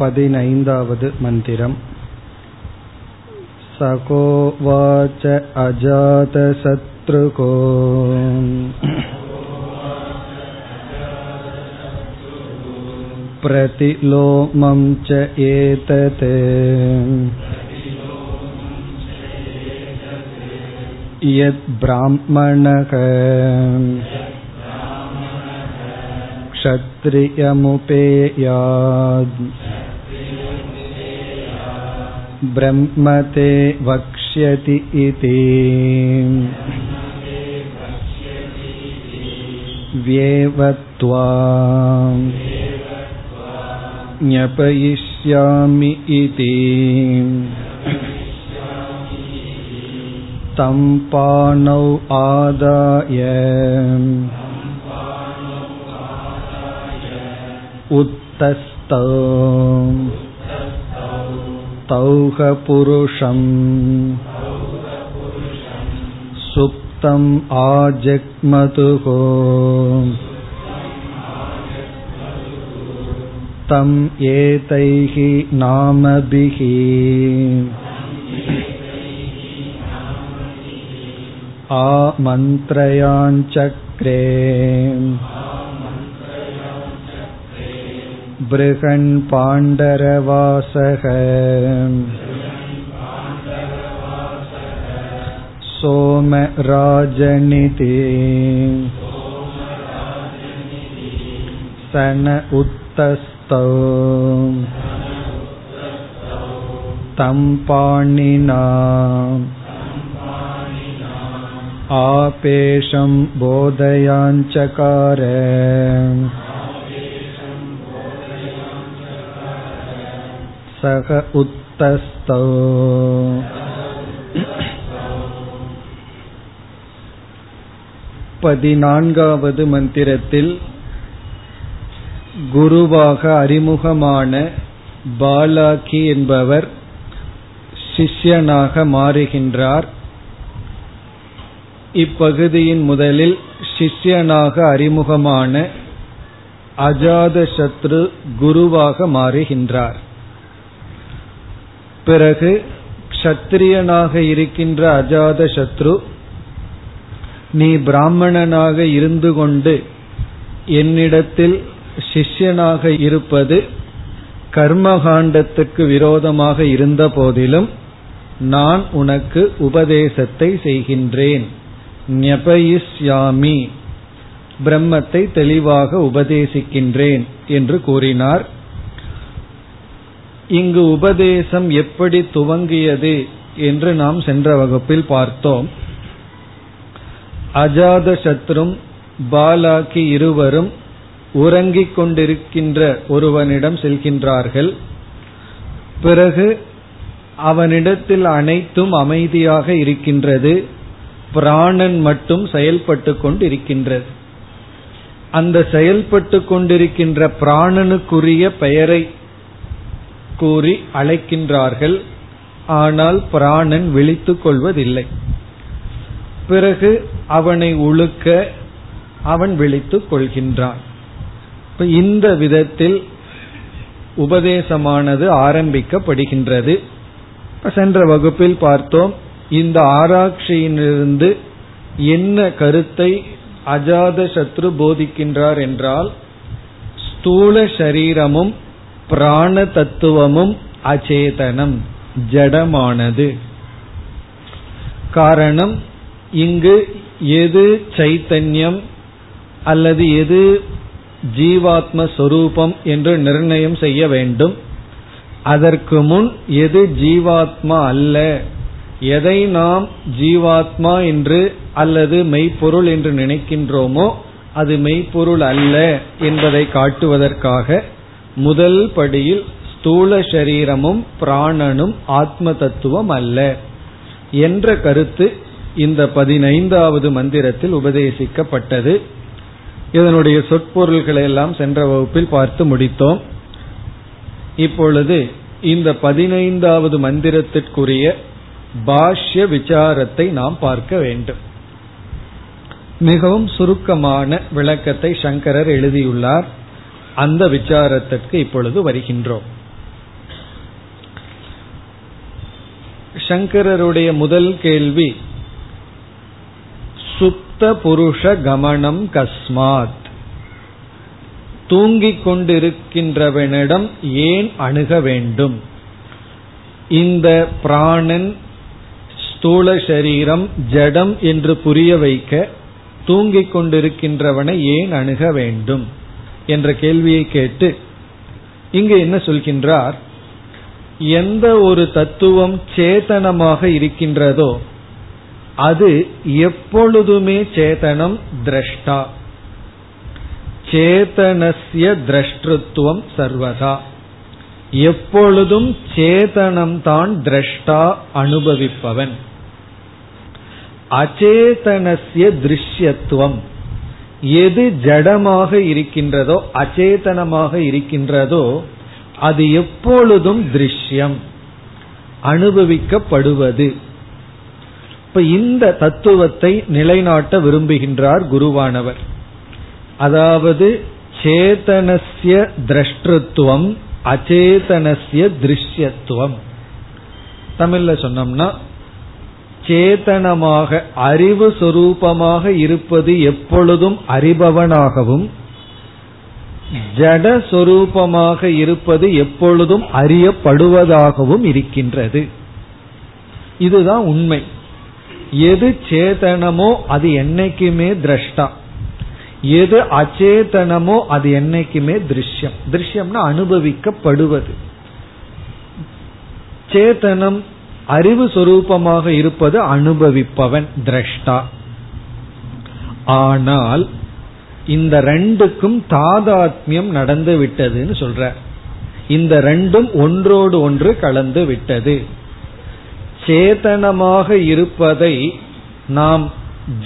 पदिनैन्दावद् मन्दिरम् सकोवाच अजातशत्रुको प्रतिलोमं च एतत् यद्ब्राह्मणः क्षत्रियमुपेयात् ब्रह्म ते वक्ष्यति इति व्येवत्वा ज्ञपयिष्यामि इति तं पाणौ आदाय उत्तस्तौ तौह पुरुषम् सुप्तम् आजग्मतुः तम् एतैः नामभिः आमन्त्रयाञ्चक्रे बृहन्पाण्डरवासः सोमराजनिति स न उत्तस्तौ तं पाणिना आपेशं बोधयाञ्चकार सः उत्तस्तौ பதினான்காவது மந்திரத்தில் குருவாக அறிமுகமான பாலாக்கி என்பவர் சிஷ்யனாக மாறுகின்றார் இப்பகுதியின் முதலில் சிஷ்யனாக அறிமுகமான அஜாத சத்ரு குருவாக மாறுகின்றார் பிறகு க்ஷத்திரியனாக இருக்கின்ற அஜாத சத்ரு நீ பிராமணனாக இருந்து கொண்டு என்னிடத்தில் சிஷ்யனாக இருப்பது கர்மகாண்டத்துக்கு விரோதமாக இருந்த போதிலும் நான் உனக்கு உபதேசத்தை செய்கின்றேன். ஞபயிஸ்யாமி பிரம்மத்தை தெளிவாக உபதேசிக்கின்றேன் என்று கூறினார். இங்கு உபதேசம் எப்படி துவங்கியது என்று நாம் சென்ற வகுப்பில் பார்த்தோம். அஜாத சத்ரும் இருவரும் உறங்கிக் கொண்டிருக்கின்ற ஒருவனிடம் செல்கின்றார்கள். பிறகு அவனிடத்தில் அனைத்தும் அமைதியாக இருக்கின்றது. பிராணன் மட்டும் செயல்பட்டு கொண்டிருக்கின்றது. அந்த செயல்பட்டு கொண்டிருக்கின்ற பிராணனுக்குரிய பெயரை கூறி அழைக்கின்றார்கள். ஆனால் பிராணன் விழித்துக் கொள்வதில்லை. பிறகு அவனை உழுக்க அவன் விழித்துக் கொள்கின்றான். இந்த விதத்தில் உபதேசமானது ஆரம்பிக்கப்படுகின்றது. சென்ற வகுப்பில் பார்த்தோம் இந்த ஆராய்ச்சியிலிருந்து என்ன கருத்தை அஜாத சத்ரு போதிக்கின்றார் என்றால் ஸ்தூல சரீரமும் பிராண தத்துவமும் அச்சேதனம் ஜடமானது. காரணம் இங்கு எது சைத்தன்யம் அல்லது எது ஜீவாத்ம சொரூபம் என்று நிர்ணயம் செய்ய வேண்டும். அதற்கு முன் எது ஜீவாத்மா அல்ல? எதை நாம் ஜீவாத்மா என்று அல்லது மெய்ப்பொருள் என்று நினைக்கின்றோமோ அது மெய்ப்பொருள் அல்ல என்பதை காட்டுவதற்காக முதல் படியில் ஸ்தூல சரீரமும் பிராணனும் ஆத்ம தத்துவம் அல்ல என்ற கருத்து இந்த பதினைந்தாவது மந்திரத்தில் உபதேசிக்கப்பட்டது. இதனுடைய சொற்பொருள்களை எல்லாம் சென்ற வகுப்பில் பார்த்து முடித்தோம். இப்பொழுது இந்த பதினைந்தாவது மந்திரத்திற்குரிய பாஷ்ய விசாரத்தை நாம் பார்க்க வேண்டும். மிகவும் சுருக்கமான விளக்கத்தை சங்கரர் எழுதியுள்ளார். அந்த விசாரத்திற்கு இப்பொழுது வருகின்றோம். சங்கரருடைய முதல் கேள்வி சுப்த புருஷ கமனம் கஸ்மாத். தூங்கிக் கொண்டிருக்கின்றவனிடம் ஏன் அணுக வேண்டும்? இந்த பிராணன் ஸ்தூல சரீரம் ஜடம் என்று புரிய வைக்க தூங்கிக் கொண்டிருக்கின்றவனை ஏன் அணுக வேண்டும்? என்ற கேள்வியை கேட்டு இங்கு என்ன சொல்கின்றார்? எந்த ஒரு தத்துவம் சேதனமாக இருக்கின்றதோ அது எப்பொழுதுமே சேதனம் திரஷ்டா. சேதனசிய திரஷ்டத்துவம் சர்வதா. எப்பொழுதும் சேதனம்தான் திரஷ்டா அனுபவிப்பவன். அச்சேதனசிய திருஷ்யத்துவம். எது ஜடமாக இருக்கின்றதோ அச்சேதனமாக இருக்கின்றதோ அது எப்பொழுதும் திருஷ்யம் அனுபவிக்கப்படுவது. இப்ப இந்த தத்துவத்தை நிலைநாட்ட விரும்புகின்றார் குருவானவர். அதாவது சேதனசிய திரஷ்டத்துவம் அச்சேதனசிய திருஷ்யத்துவம். தமிழ்ல சொன்னோம்னா சேதனமாக அறிவு சொரூபமாக இருப்பது எப்பொழுதும் அறிபவனாகவும் ஜட சொரூபமாக இருப்பது எப்பொழுதும் அறியப்படுவதாகவும் இருக்கின்றது. இதுதான் உண்மை. எது சேதனமோ அது என்னைக்குமே திரஷ்டா. எது அச்சேதனமோ அது என்னைக்குமே திருஷ்யம். திருஷ்யம்னா அனுபவிக்கப்படுவது. சேதனம் அறிவு சொரூபமாக இருப்பது அனுபவிப்பவன் திரஷ்டா. ஆனால் இந்த ரெண்டுக்கும் தாதாத்மியம் நடந்து விட்டதுன்னு சொல்ற. இந்த ரெண்டும் ஒன்றோடு ஒன்று கலந்து விட்டது. சேதனமாக இருப்பதை நாம்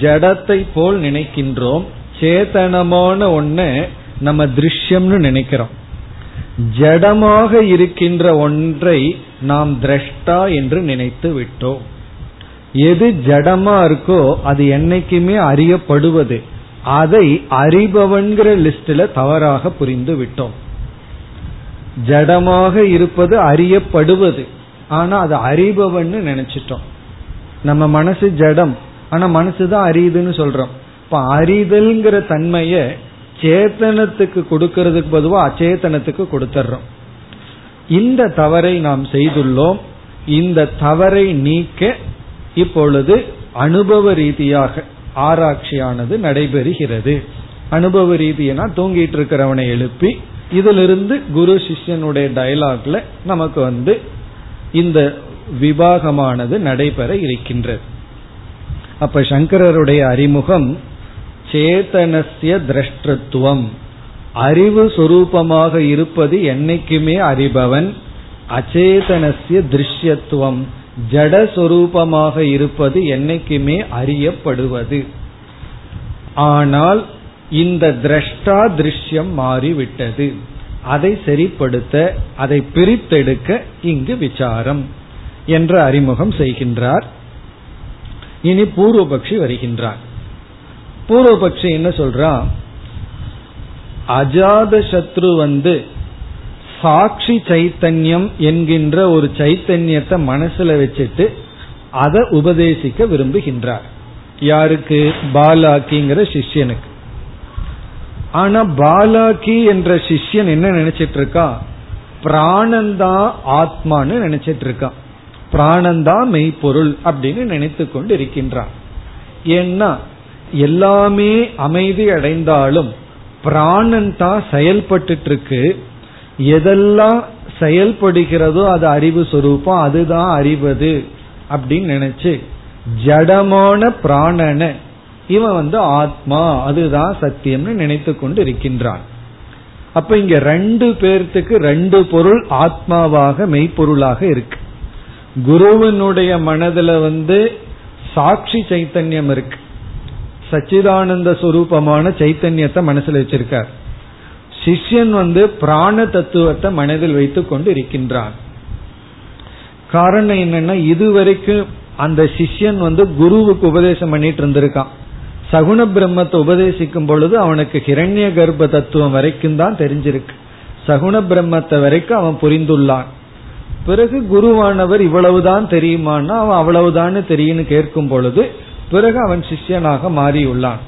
ஜடத்தை போல் நினைக்கின்றோம். சேதனமான ஒன்ன நம்ம திருஷ்யம்னு நினைக்கிறோம். ஜடமாக இருக்கின்ற ஒன்றை நாம் திரஷ்டா என்று நினைத்து விட்டோம். எது ஜடமா இருக்கோ அது என்னைக்குமே அறியப்படுவது. அதை அறிபவன்கிற லிஸ்டில் தவறாக புரிந்து விட்டோம். ஜடமாக இருப்பது அறியப்படுவது. ஆனா அது அறிபவன் நினைச்சிட்டோம். நம்ம மனசு ஜடம் ஆனா மனசுதான் அறியுதுன்னு சொல்றோம். இப்ப அறிதல்ங்கிற தன்மைய சேத்தனத்துக்கு கொடுக்கறதுக்கு பொதுவா அச்சேதனத்துக்கு கொடுத்துறோம் இந்த தவறை நாம் செய்துள்ளோம். இந்த தவறை நீக்க இப்பொழுது அனுபவ ரீதியாக ஆராய்ச்சியானது நடைபெறுகிறது. அனுபவ ரீதியனா தூங்கிட்டு இருக்கிறவனை எழுப்பி இதிலிருந்து குரு சிஷ்யனுடைய டயலாக்ல நமக்கு வந்து இந்த விவாகமானது நடைபெற இருக்கின்றது. அப்ப சங்கரருடைய அறிமுகம் சேதனசிய திரஷ்டத்துவம். அறிவு சொரூபமாக இருப்பது என்னைக்குமே அறிபவன். அச்சேதனசிய திருஷ்யத்துவம். ஜடஸ்வரூபமாக இருப்பது என்னைக்குமே அறியப்படுவது. ஆனால் இந்த திரஷ்டா திருஷ்யம் மாறிவிட்டது. அதை சரிப்படுத்த அதை பிரித்தெடுக்க இங்கு விசாரம் என்ற அறிமுகம் செய்கின்றார். இனி பூர்வபக்ஷி வருகின்றார். பூர்வபக்ஷி என்ன சொல்றான் அஜாத சத்ரு வந்து சாட்சி சைத்தன்யம் என்கின்ற ஒரு சைத்தன்யத்தை மனசுல வச்சுட்டு அதை உபதேசிக்க விரும்புகின்றார். யாருக்கு? பாலாக்கிங்கிற சிஷ்யனுக்கு. ஆனா பாலாக்கி என்ற சிஷ்யன் என்ன நினைச்சிட்டு இருக்கா பிராணந்தா ஆத்மான்னு நினைச்சிட்டு இருக்கான் பிராணந்தா மெய்ப்பொருள் அப்படின்னு நினைத்து கொண்டு இருக்கின்றான் ஏன்னா எல்லாமே அமைதி அடைந்தாலும் பிராணன் தான் செயல்பட்டு இருக்கு எதெல்லாம் செயல்படுகிறதோ அது அறிவு சொரூபம் அதுதான் அறிவது அப்படின்னு நினைச்சு ஜடமான பிராணனை இவன் வந்து ஆத்மா அதுதான் சத்தியம்னு நினைத்து கொண்டு இருக்கின்றான் அப்ப இங்க ரெண்டு பேர்த்துக்கு ரெண்டு பொருள் ஆத்மாவாக மெய்ப்பொருளாக இருக்கு. குருவினுடைய மனதுல வந்து சாட்சி சைத்தன்யம் இருக்கு. சச்சிதானந்த சுரூபமான சைத்தன்யத்தை மனசில் வச்சிருக்கார். சிஷ்யன் வந்து பிராண தத்துவத்தை மனதில் வைத்துக் கொண்டு இருக்கின்றான். காரணம் என்னன்னா இதுவரைக்கும் அந்த சிஷ்யன் வந்து குருவுக்கு உபதேசம் பண்ணிட்டு இருந்திருக்கான். சகுண பிரம்மத்தை உபதேசிக்கும் பொழுது அவனுக்கு ஹிரண்ய கர்ப்ப தத்துவம் வரைக்கும் தான் தெரிஞ்சிருக்கு. சகுண பிரம்மத்தை வரைக்கும் அவன் புரிந்துள்ளான். பிறகு குருவானவர் இவ்வளவுதான் தெரியுமான்னா அவன் அவ்வளவுதான் தெரியும்னு கேட்கும் பொழுது பிறகு அவன் சிஷ்யனாக மாறியுள்ளான்.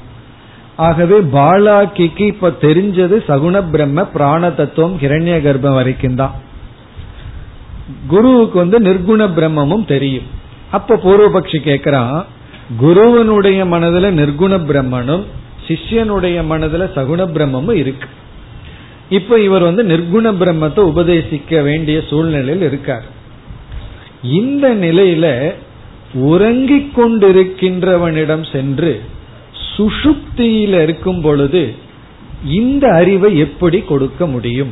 ஆகவே பாலாக்கிக்கு இப்ப தெரிஞ்சது சகுண பிரம்ம பிராண தத்துவம் கிரண்ய கர்ப்பம் வரைக்கும் தான். குருவுக்கு வந்து நிர்குண பிரம்மமும் தெரியும். அப்ப பூர்வபக்ஷி கேக்குறான் குருவனுடைய மனதுல நிர்குண பிரம்மனும் சிஷ்யனுடைய மனதுல சகுண பிரம்மமும் இருக்கு. இப்ப இவர் வந்து நிர்குண பிரம்மத்தை உபதேசிக்க வேண்டிய சூழ்நிலையில் இருக்கார். இந்த நிலையில உறங்கிக் கொண்டிருக்கின்றவனிடம் சென்று சுஷுப்தியில் இருக்கும் பொழுது இந்த அறிவை எப்படி கொடுக்க முடியும்?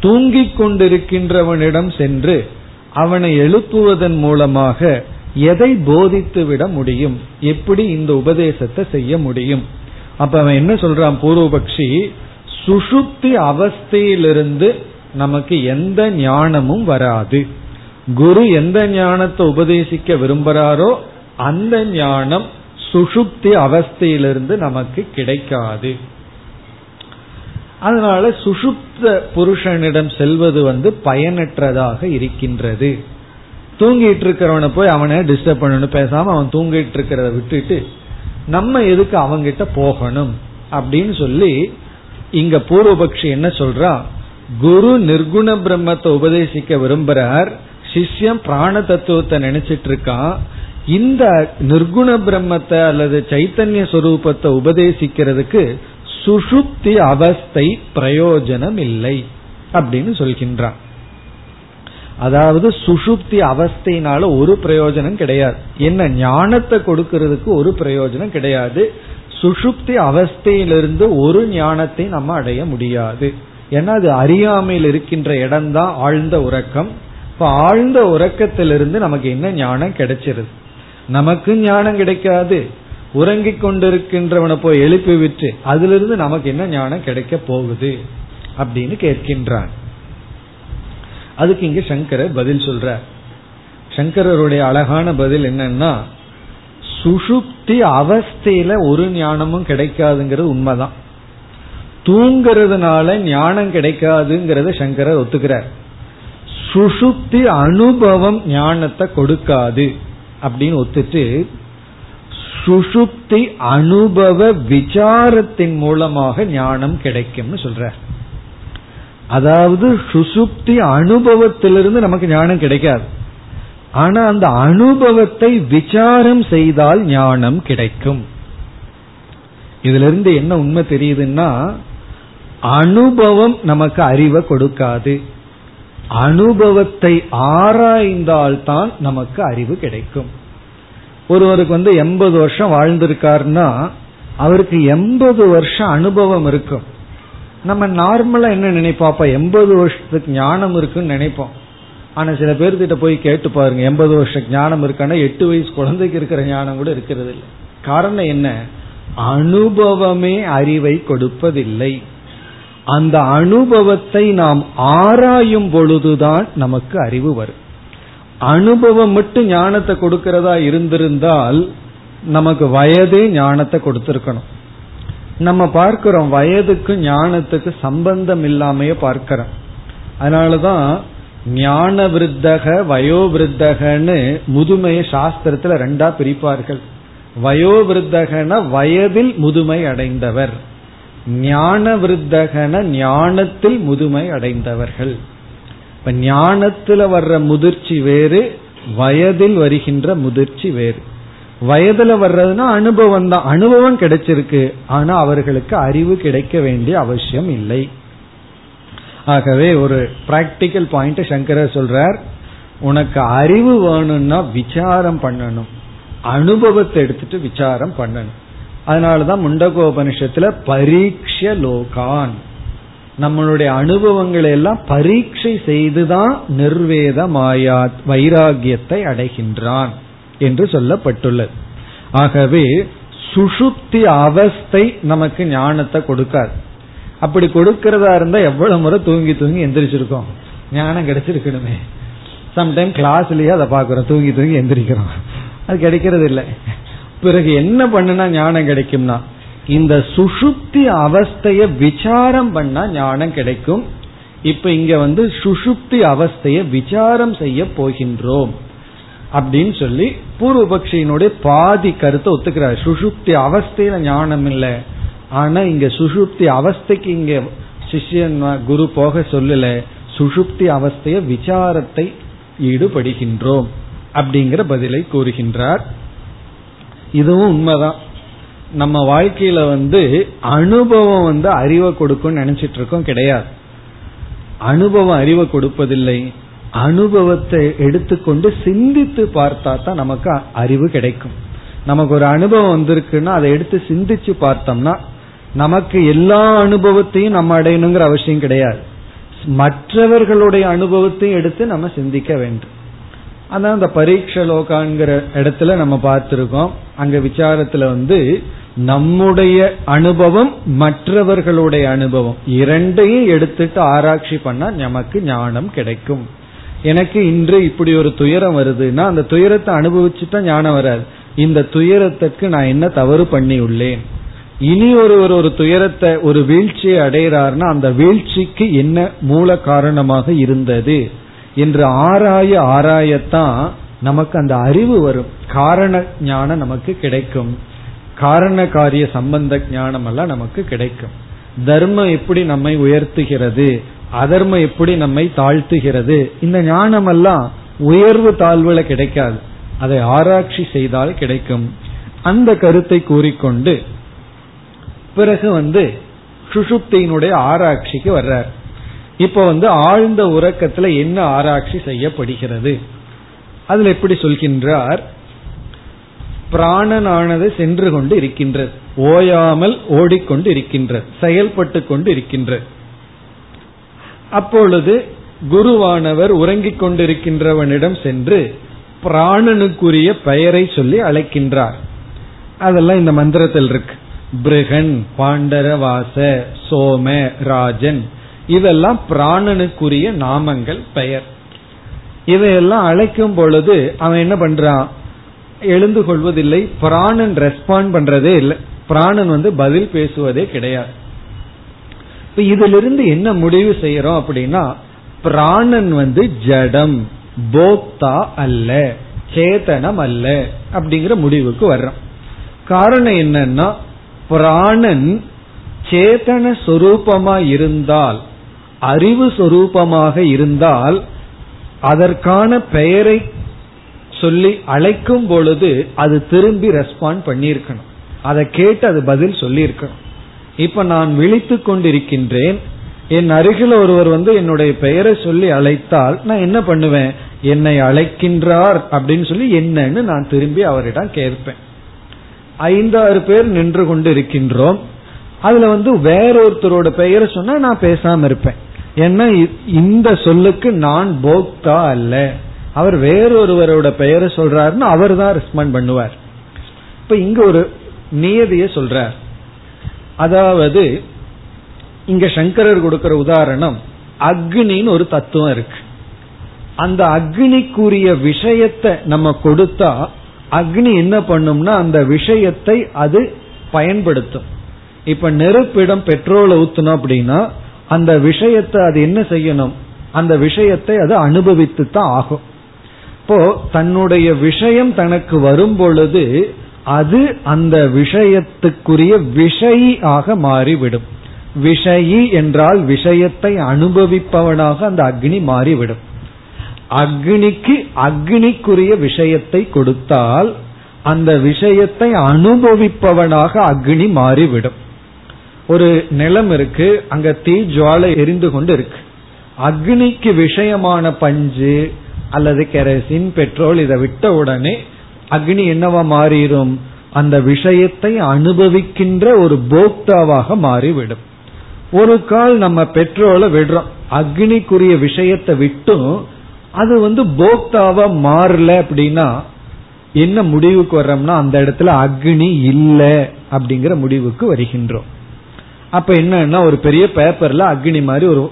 தூங்கிக் கொண்டிருக்கின்றவனிடம் சென்று அவனை எழுப்புவதன் மூலமாக எதை போதித்து விட முடியும்? எப்படி இந்த உபதேசத்தை செய்ய முடியும்? அப்ப அவன் என்ன சொல்றான்? பூர்வபக்ஷி சுஷுப்தி அவஸ்தையிலிருந்து நமக்கு எந்த ஞானமும் வராது. குரு எந்த ஞானத்தை உபதேசிக்க விரும்புகிறாரோ அந்த ஞானம் சுஷுப்தி அவஸ்தையிலிருந்து நமக்கு கிடைக்காது. அதனால சுஷுப்த புருஷனிடம் செல்வது வந்து பயனற்றதாக இருக்கின்றது. தூங்கிட்டு இருக்கிறவனை போய் அவனை டிஸ்டர்ப் பண்ணணும். பேசாம அவன் தூங்கிட்டு இருக்கிறத விட்டுட்டு நம்ம எதுக்கு அவங்கிட்ட போகணும் அப்படின்னு சொல்லி இங்க பூர்வபக்ஷி என்ன சொல்றா? குரு நிர்குண பிரம்மத்தை உபதேசிக்க விரும்புறார். சிஷ்யம் பிராண தத்துவத்தை நினைச்சிட்டு இருக்கான் இந்த நிர்குண பிரம்மத்தை அல்லது சைத்தன்ய சொரூபத்தை உபதேசிக்கிறதுக்கு சுஷுப்தி அவஸ்தை பிரயோஜனம் இல்லை அப்படின்னு சொல்கின்றான். அதாவது சுஷுப்தி அவஸ்தையினால ஒரு பிரயோஜனம் கிடையாது. என்ன ஞானத்தை கொடுக்கறதுக்கு ஒரு பிரயோஜனம் கிடையாது. சுஷுப்தி அவஸ்தையிலிருந்து ஒரு ஞானத்தை நம்ம அடைய முடியாது. ஏன்னா அது அறியாமையில் இருக்கின்ற இடம்தான் ஆழ்ந்த உறக்கம். இப்ப ஆழ்ந்த உறக்கத்திலிருந்து நமக்கு என்ன ஞானம் கிடைச்சிருது? நமக்கு ஞானம் கிடைக்காது. உறங்கிக் கொண்டிருக்கின்றவனை போய் எழுப்பி விட்டு அதிலிருந்து நமக்கு என்ன ஞானம் கிடைக்க போகுது? அப்படின்னு கேட்கின்றான். அதுக்கு இங்க சங்கரர் பதில் சொல்ற சங்கரருடைய அழகான பதில் என்னன்னா சுஷுப்தி அவஸ்தையில ஒரு ஞானமும் கிடைக்காதுங்கிறது உண்மைதான். தூங்கிறதுனால ஞானம் கிடைக்காதுங்கிறத சங்கரர் ஒத்துக்கிறார். சுஷுப்தி அனுபவம் ஞானத்தை கொடுக்காது அப்படின்னு ஒத்துட்டு சுசுப்தி அனுபவ விசாரத்தின் மூலமாக ஞானம் கிடைக்கும்னு சொல்ற அதாவது சுசுப்தி அனுபவத்திலிருந்து நமக்கு ஞானம் கிடைக்காது. ஆனா அந்த அனுபவத்தை விசாரம் செய்தால் ஞானம் கிடைக்கும். இதுல இருந்து என்ன உண்மை தெரியுதுன்னா அனுபவம் நமக்கு அறிவை கொடுக்காது. அனுபவத்தை ஆராய்ந்தால்தான் நமக்கு அறிவு கிடைக்கும். ஒருவருக்கு வந்து எண்பது வருஷம் வாழ்ந்திருக்காருன்னா அவருக்கு எண்பது வருஷம் அனுபவம் இருக்கும். நம்ம நார்மலா என்ன நினைப்போம்? எண்பது வருஷத்துக்கு ஞானம் இருக்குன்னு நினைப்போம். ஆனா சில பேர்கிட்ட போய் கேட்டு பாருங்க எண்பது வருஷம் ஞானம் இருக்கானா எட்டு வயசு குழந்தைக்கு இருக்கிற ஞானம் கூட இருக்கிறது இல்லை காரணம் என்ன? அனுபவமே அறிவை கொடுப்பதில்லை. அந்த அனுபவத்தை நாம் ஆராயும் பொழுதுதான் நமக்கு அறிவு வரும். அனுபவம் மட்டும் ஞானத்தை கொடுக்கிறதா இருந்திருந்தால் நமக்கு வயதே ஞானத்தை கொடுத்திருக்கணும். நம்ம பார்க்கிறோம் வயதுக்கு ஞானத்துக்கு சம்பந்தம் இல்லாமையே பார்க்கிறோம். அதனாலதான் ஞான விருத்தக வயோவிருத்தகன்னு முதுமையை சாஸ்திரத்துல ரெண்டா பிரிப்பார்கள். வயோவிருத்தகன வயதில் முதுமை அடைந்தவர். ஞான விருத்தகன ஞானத்தில் முதுமை அடைந்தவர்கள். இப்ப ஞானத்துல வர்ற முதிர்ச்சி வேறு வயதில் வருகின்ற முதிர்ச்சி வேறு. வயதுல வர்றதுன்னா அனுபவம் தான். அனுபவம் கிடைச்சிருக்கு. ஆனா அவர்களுக்கு அறிவு கிடைக்க வேண்டிய அவசியம் இல்லை. ஆகவே ஒரு பிராக்டிக்கல் பாயிண்ட் சங்கரர் சொல்றார் உனக்கு அறிவு வேணும்னா விசாரம் பண்ணணும். அனுபவத்தை எடுத்துட்டு விசாரம் பண்ணணும். அதனாலதான் முண்டகோபனிஷத்துல பரீட்ச லோகான். நம்மளுடைய அனுபவங்களை எல்லாம் பரீட்சை செய்துதான் நிர்வேத மாயா வைராகியத்தை அடைகின்றான் என்று சொல்லப்பட்டுள்ளது. ஆகவே சுஷுப்தி அவஸ்தை நமக்கு ஞானத்தை கொடுக்காது. அப்படி கொடுக்கிறதா இருந்தா எவ்வளவு முறை தூங்கி தூங்கி எந்திரிச்சிருக்கோம். ஞானம் கிடைச்சிருக்கணுமே. சம்டைம் கிளாஸ்லயே அதை பாக்குறோம் தூங்கி தூங்கி எந்திரிக்கிறோம். அது கிடைக்கிறது இல்லை பிறகு என்ன பண்ணுனா ஞானம் கிடைக்கும்னா இந்த சுஷுப்தி அவஸ்தைய விசாரம் பண்ணா ஞானம் கிடைக்கும். இப்ப இங்க வந்து சுஷுப்தி அவஸ்தைய விசாரம் செய்ய போகின்றோம். அப்படின்னு சொல்லி பூர்வபக்ஷியினுடைய பாதி கருத்தை ஒத்துக்கிறார். சுஷுப்தி அவஸ்தையில ஞானம் இல்லை. ஆனா இங்க சுஷுப்தி அவஸ்தைக்கு இங்க சிஷ்யன் குரு போக சொல்லல. சுஷுப்தி அவஸ்தைய விசாரத்தை ஈடுபடுகின்றோம். அப்படிங்கிற பதிலை கூறுகின்றார். இதுவும் உண்மைதான். நம்ம வாழ்க்கையில வந்து அனுபவம் வந்து அறிவை கொடுக்கும் நினைச்சிட்டு இருக்கோம் கிடையாது. அனுபவம் அறிவை கொடுப்பதில்லை. அனுபவத்தை எடுத்துக்கொண்டு சிந்தித்து பார்த்தா தான் நமக்கு அறிவு கிடைக்கும். நமக்கு ஒரு அனுபவம் வந்திருக்குன்னா அதை எடுத்து சிந்திச்சு பார்த்தோம்னா நமக்கு எல்லா அனுபவத்தையும் நம்ம அடையணுங்கிற அவசியம் கிடையாது. மற்றவர்களுடைய அனுபவத்தையும் எடுத்து நம்ம சிந்திக்க வேண்டும். அதான் அந்த பரீட்ச லோகாங்கிற இடத்துல நம்ம பார்த்திருக்கோம். அங்க விசாரத்துல வந்து நம்முடைய அனுபவம் மற்றவர்களுடைய அனுபவம் இரண்டையும் எடுத்துட்டு ஆராய்ச்சி பண்ணா நமக்கு ஞானம் கிடைக்கும். எனக்கு இன்று இப்படி ஒரு துயரம் வருதுன்னா அந்த துயரத்தை அனுபவிச்சுட்டா ஞானம் வராது. இந்த துயரத்துக்கு நான் என்ன தவறு பண்ணி உள்ளேன் இனி ஒருவர் ஒரு துயரத்தை ஒரு வீழ்ச்சியை அடைகிறார்னா அந்த வீழ்ச்சிக்கு என்ன மூல காரணமாக இருந்தது? என்று ஆராய ஆராயத்தான் நமக்கு அந்த அறிவு வரும். காரண ஞானம் நமக்கு கிடைக்கும். காரண காரிய சம்பந்த ஞானம் எல்லாம் நமக்கு கிடைக்கும். தர்மம் எப்படி நம்மை உயர்த்துகிறது? அதர்மம் எப்படி நம்மை தாழ்த்துகிறது? இந்த ஞானம் எல்லாம் உயர்வு தாழ்வுல கிடைக்காது. அதை ஆராய்ச்சி செய்தால் கிடைக்கும். அந்த கருத்தை கூறிக்கொண்டு பிறகு வந்து சுஷுப்தியினுடைய ஆராய்ச்சிக்கு வர்றார். இப்ப வந்து ஆழ்ந்த உறக்கத்துல என்ன ஆராய்ச்சி செய்யப்படுகிறது? அதுல எப்படி சொல்கின்றார்? பிராணனானது சென்று கொண்டு இருக்கின்றது. ஓயாமல் ஓடிக்கொண்டு இருக்கின்றது. செயல்பட்டு கொண்டு இருக்கின்றது. அப்பொழுது குருவானவர் உறங்கிக் கொண்டிருக்கின்றவனிடம் சென்று பிராணனுக்குரிய பெயரை சொல்லி அழைக்கின்றார். அதெல்லாம் இந்த மந்திரத்தில் இருக்கு பிருகன் பாண்டரவாச சோம ராஜன். இதெல்லாம் பிராணனுக்குரிய நாமங்கள் பெயர். இதையெல்லாம் அழைக்கும் பொழுது அவன் என்ன பண்றான்? எழுந்து கொள்வதில்லை பிராணன் ரெஸ்பாண்ட் பண்றதே இல்லை. பிராணன் வந்து பதில் பேசுவதே கிடையாது. இப்ப இதிலிருந்து என்ன முடிவு செய்யறோம் அப்படின்னா பிராணன் வந்து ஜடம் போக்தா அல்ல சேதனம் அல்ல அப்படிங்கிற முடிவுக்கு வர்றோம். காரணம் என்னன்னா பிராணன் சேதன சொரூபமா இருந்தால் அறிவு சொரூபமாக இருந்தால் அதற்கான பெயரை சொல்லி அழைக்கும் பொழுது அது திரும்பி ரெஸ்பாண்ட் பண்ணியிருக்கணும். அதை கேட்டு அது பதில் சொல்லியிருக்கணும். இப்ப நான் விழித்து கொண்டிருக்கின்றேன். என் அருகில் ஒருவர் வந்து என்னுடைய பெயரை சொல்லி அழைத்தால் நான் என்ன பண்ணுவேன்? என்னை அழைக்கின்றார் அப்படின்னு சொல்லி என்னன்னு நான் திரும்பி அவரிடம் கேட்பேன். ஐந்தாறு பேர் நின்று கொண்டு இருக்கின்றோம் அதுல வந்து வேறொருத்தரோட பெயரை சொன்னா நான் பேசாம இருப்பேன். ஏன்னா இந்த சொல்லுக்கு நான் போக்தா அல்ல. அவர் வேறொருவரோட பெயரை சொல்றாருன்னு அவர் தான் ரெஸ்பாண்ட் பண்ணுவார். இப்ப இங்க ஒரு நியதிய சொல்றார். அதாவது இங்க சங்கரர் கொடுக்கிற உதாரணம் அக்னின்னு ஒரு தத்துவம் இருக்கு. அந்த அக்னிக்குரிய விஷயத்தை நம்ம கொடுத்தா அக்னி என்ன பண்ணும்னா அந்த விஷயத்தை அது பயன்படுத்தும். இப்ப நெருப்பிடம் பெட்ரோலை ஊத்தணும் அப்படின்னா அந்த விஷயத்தை அது என்ன செய்யணும்? அந்த விஷயத்தை அது அனுபவித்து தான் ஆகும். இப்போ தன்னுடைய விஷயம் தனக்கு வரும் பொழுது அது அந்த விஷயத்துக்குரிய விஷயி ஆக மாறிவிடும். விஷயி என்றால் விஷயத்தை அனுபவிப்பவனாக அந்த அக்னி மாறிவிடும். அக்னிக்கு அக்னிக்குரிய விஷயத்தை கொடுத்தால் அந்த விஷயத்தை அனுபவிப்பவனாக அக்னி மாறிவிடும். ஒரு நிலம் இருக்கு அங்க தீ ஜுவாலை எரிந்து கொண்டு இருக்கு. அக்னிக்கு விஷயமான பஞ்சு அல்லது கெரசின் பெட்ரோல் இதை விட்ட உடனே அக்னி என்னவா மாறிடும்? அந்த விஷயத்தை அனுபவிக்கின்ற ஒரு போக்தாவாக மாறிவிடும். ஒரு கால் நம்ம பெட்ரோலை விடுறோம். அக்னிக்குரிய விஷயத்தை விட்டும். அது வந்து போக்தாவா மாறல அப்படின்னா என்ன முடிவுக்கு வர்றோம்னா அந்த இடத்துல அக்னி இல்லை அப்படிங்கிற முடிவுக்கு வருகின்றோம். அப்ப என்னன்னா ஒரு பெரிய பேப்பர்ல அக்னி மாதிரி ஒரு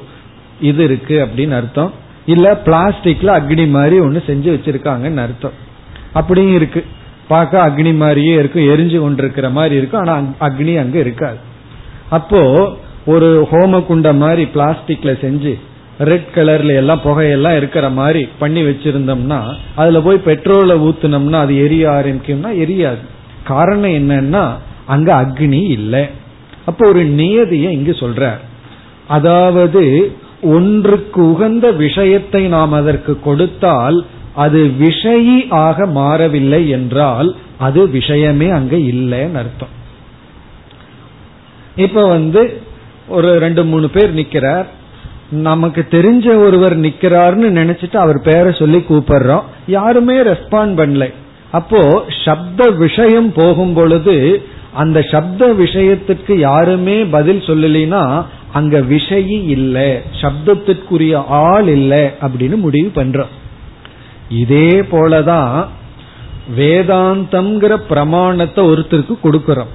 இது இருக்கு அப்படின்னு அர்த்தம். இல்ல பிளாஸ்டிக்ல அக்னி மாதிரி ஒன்னு செஞ்சு வச்சிருக்காங்கன்னு அர்த்தம். அப்படியும் இருக்கு. பார்க்க அக்னி மாதிரியே இருக்கும் எரிஞ்சு கொண்டிருக்கிற மாதிரி இருக்கும் ஆனா அக்னி அங்க இருக்காது. அப்போ ஒரு ஹோம குண்ட மாதிரி பிளாஸ்டிக்ல செஞ்சு ரெட் கலர்ல எல்லாம் புகையெல்லாம் இருக்கிற மாதிரி பண்ணி வச்சிருந்தோம்னா அதுல போய் பெட்ரோலை ஊத்துனோம்னா அது எரிய ஆரம்பிக்கும்னா எரியாது. காரணம் என்னன்னா அங்க அக்னி இல்லை. அப்போ ஒரு நியதியை இங்கு சொல்றார். அதாவது ஒன்றுக்கு உகந்த விஷயத்தை நாம் அதற்கு கொடுத்தால் அது விஷயி ஆக மாறவில்லை என்றால் அது விஷயமே அங்க இல்லைன்னு அர்த்தம். இப்ப வந்து ஒரு ரெண்டு மூணு பேர் நிக்கிறார். நமக்கு தெரிஞ்ச ஒருவர் நிக்கிறாருன்னு நினைச்சிட்டு அவர் பேரை சொல்லி கூப்பிடுறோம். யாருமே ரெஸ்பாண்ட் பண்ணல. அப்போ சப்த விஷயம் போகும் பொழுது அந்த சப்த விஷயத்துக்கு யாருமே பதில் சொல்லலைன்னா அங்க விஷயி இல்லை சப்தத்திற்குரிய ஆள் இல்லை அப்படின்னு முடிவு பண்றோம். இதே போலதான் வேதாந்தம்ங்கிற பிரமாணத்தை ஒருத்தருக்கு கொடுக்கிறோம்.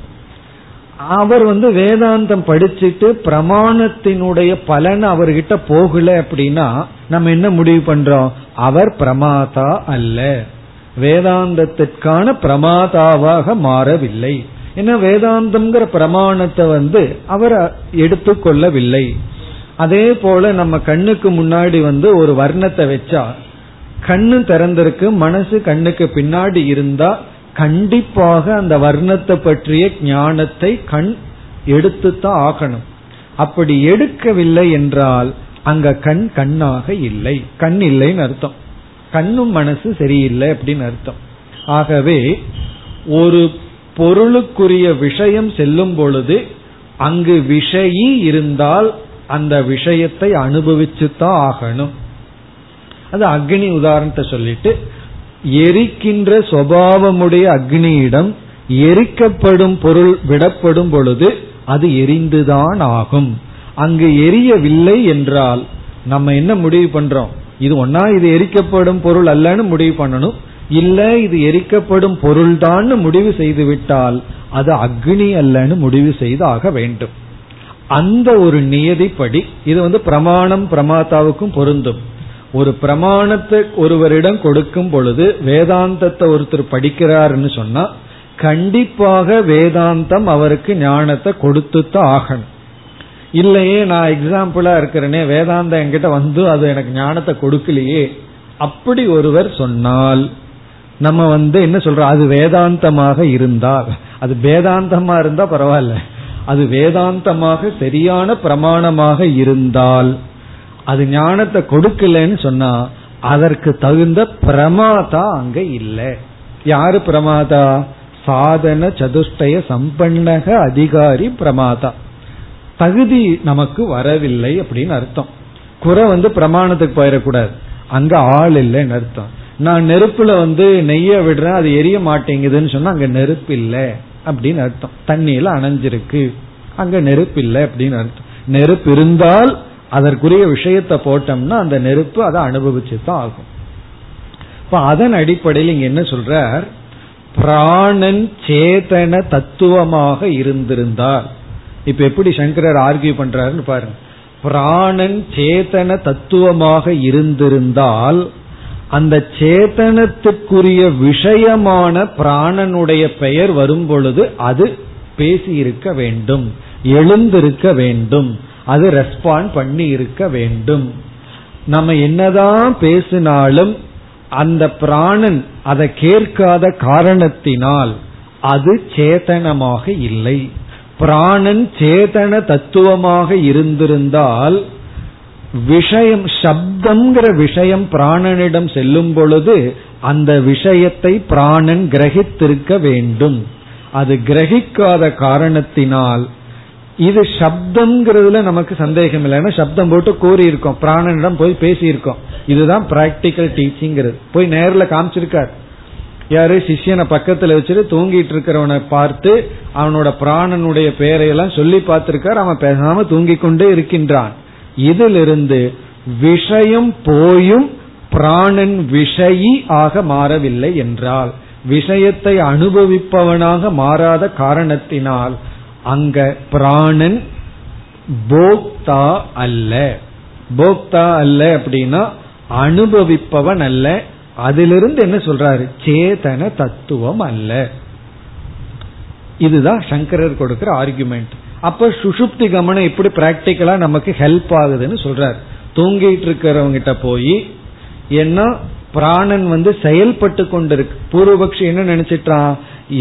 அவர் வந்து வேதாந்தம் படிச்சுட்டு பிரமாணத்தினுடைய பலன் அவர்கிட்ட போகல அப்படின்னா நம்ம என்ன முடிவு பண்றோம்? அவர் பிரமாதா அல்ல. வேதாந்தத்திற்கான பிரமாதாவாக மாறவில்லை. ஏன்னா வேதாந்தம்ங்கிற பிரமாணத்தை வந்து அவர் எடுத்துக்கொள்ளவில்லை. அதே போல நம்ம கண்ணுக்கு முன்னாடி வந்து ஒரு வர்ணத்தை வச்சா கண்ணு திறந்திருக்கு மனசு கண்ணுக்கு பின்னாடி இருந்தா கண்டிப்பாக அந்த வர்ணத்தை பற்றிய ஞானத்தை கண் எடுத்துத்தான் ஆகணும். அப்படி எடுக்கவில்லை என்றால் அங்க கண் கண்ணாக இல்லை. கண் இல்லைன்னு அர்த்தம். கண்ணும் மனசு சரியில்லை அப்படின்னு அர்த்தம். ஆகவே ஒரு பொருளுக்குரிய விஷயம் செல்லும் பொழுது அங்கு விஷயி இருந்தால் அந்த விஷயத்தை அனுபவிச்சுதான் ஆகணும். அது அக்னி உதாரணத்தை சொல்லிட்டு எரிக்கின்ற சுவாவமுடைய அக்னியிடம் எரிக்கப்படும் பொருள் விடப்படும் பொழுது அது எரிந்துதான் ஆகும். அங்கு எரியவில்லை என்றால் நம்ம என்ன முடிவு பண்றோம்? இது ஒன்னா இது எரிக்கப்படும் பொருள் அல்லன்னு முடிவு பண்ணணும். இல்ல இது எரிக்கப்படும் பொருள்தான் முடிவு செய்து விட்டால் அது அக்னி அல்லன்னு முடிவு செய்து ஆக வேண்டும். அந்த ஒரு நியதிப்படி இது வந்து பிரமாணம் பிரமாதாவுக்கும் பொருந்தும். ஒரு பிரமாணத்தை ஒருவரிடம் கொடுக்கும் பொழுது வேதாந்தத்தை ஒருத்தர் படிக்கிறாருன்னு சொன்னா கண்டிப்பாக வேதாந்தம் அவருக்கு ஞானத்தை கொடுத்துத்தான் ஆகணும். இல்லையே நான் எக்ஸாம்பிளா இருக்கிறேனே வேதாந்தம் என்கிட்ட வந்து அது எனக்கு ஞானத்தை கொடுக்கலையே. அப்படி ஒருவர் சொன்னால் நம்ம வந்து என்ன சொல்றோம்? அது வேதாந்தமாக இருந்தால். அது வேதாந்தமா இருந்தா பரவாயில்ல. அது வேதாந்தமாக சரியான பிரமாணமாக இருந்தால் அது ஞானத்தை கொடுக்கலன்னு சொன்னா அதற்கு தகுந்த பிரமாதா அங்க இல்லை. யாரு பிரமாதா? சாதன சதுஷ்டய சம்பன்னக அதிகாரி பிரமாதா. தகுதி நமக்கு வரவில்லை அப்படின்னு அர்த்தம். குறை வந்து பிரமாணத்துக்கு போயிடக்கூடாது. அங்க ஆள் இல்லைன்னு அர்த்தம். நான் நெருப்புல வந்து நெய்ய விடுறேன் அது எரிய மாட்டேங்குதுன்னு சொன்னா அங்க நெருப்பு இல்லை அப்படின்னு அர்த்தம். தண்ணியில அணைஞ்சிருக்கு அங்க நெருப்பு இல்லை அப்படின்னு அர்த்தம். நெருப்பு இருந்தால் அதற்குரிய விஷயத்தை போட்டோம்னா அந்த நெருப்பு அதை அனுபவிச்சு தான் ஆகும். இப்ப அதன் அடிப்படையில் இங்க என்ன சொல்றார்? பிராணன் சேதன தத்துவமாக இருந்திருந்தால் இப்ப எப்படி சங்கரர் ஆர்கியூ பண்றாருன்னு பாருங்க. பிராணன் சேதன தத்துவமாக இருந்திருந்தால் அந்த சேதனத்துக்குரிய விஷயமான பிராணனுடைய பெயர் வரும் பொழுது அது பேசியிருக்க வேண்டும் எழுந்திருக்க வேண்டும் அது ரெஸ்பாண்ட் பண்ணி இருக்க வேண்டும். நம்ம என்னதான் பேசினாலும் அந்த பிராணன் அதை கேட்காத காரணத்தினால் அது சேதனமாக இல்லை. பிராணன் சேதன தத்துவமாக இருந்திருந்தால் விஷயம் சப்தம்ங்கிற விஷயம் பிராணனிடம் செல்லும் பொழுது அந்த விஷயத்தை பிராணன் கிரகித்திருக்க வேண்டும். அது கிரகிக்காத காரணத்தினால் இது சப்தம்ங்கிறதுல நமக்கு சந்தேகம் இல்லை. ஏன்னா சப்தம் போட்டு கூறி இருக்கோம் பிராணனிடம் போய் பேசியிருக்கோம். இதுதான் பிராக்டிக்கல் டீச்சிங்கிறது போய் நேரில் காமிச்சிருக்கார். யாரு? சிஷியனை பக்கத்துல வச்சுட்டு தூங்கிட்டு இருக்கிறவனை பார்த்து அவனோட பிராணனுடைய பெயரையெல்லாம் சொல்லி பார்த்திருக்கார். அவன் பேசாம தூங்கிக் கொண்டே இருக்கின்றான். இதிலிருந்து விஷயம் போயும் பிராணன் விஷயி ஆக மாறவில்லை என்றால் விஷயத்தை அனுபவிப்பவனாக மாறாத காரணத்தினால் அங்க பிராணன் போக்தா அல்ல. போக்தா அல்ல அப்படின்னா அனுபவிப்பவன் அல்ல. அதிலிருந்து என்ன சொல்றாரு? சேதன தத்துவம் அல்ல. இதுதான் சங்கரர் கொடுக்கிற ஆர்குமெண்ட் அப்ப சுசுப்தி கமனம் இப்படி பிராக்டிக்கலா நமக்கு ஹெல்ப் ஆகுதுன்னு சொல்றார். தூங்கிட்டு இருக்கிறவங்கிட்ட போய் ஏன்னா பிராணன் வந்து செயல்பட்டு கொண்டிருக்கு. பூர்வபக்ஷி என்ன நினைச்சிட்டான்?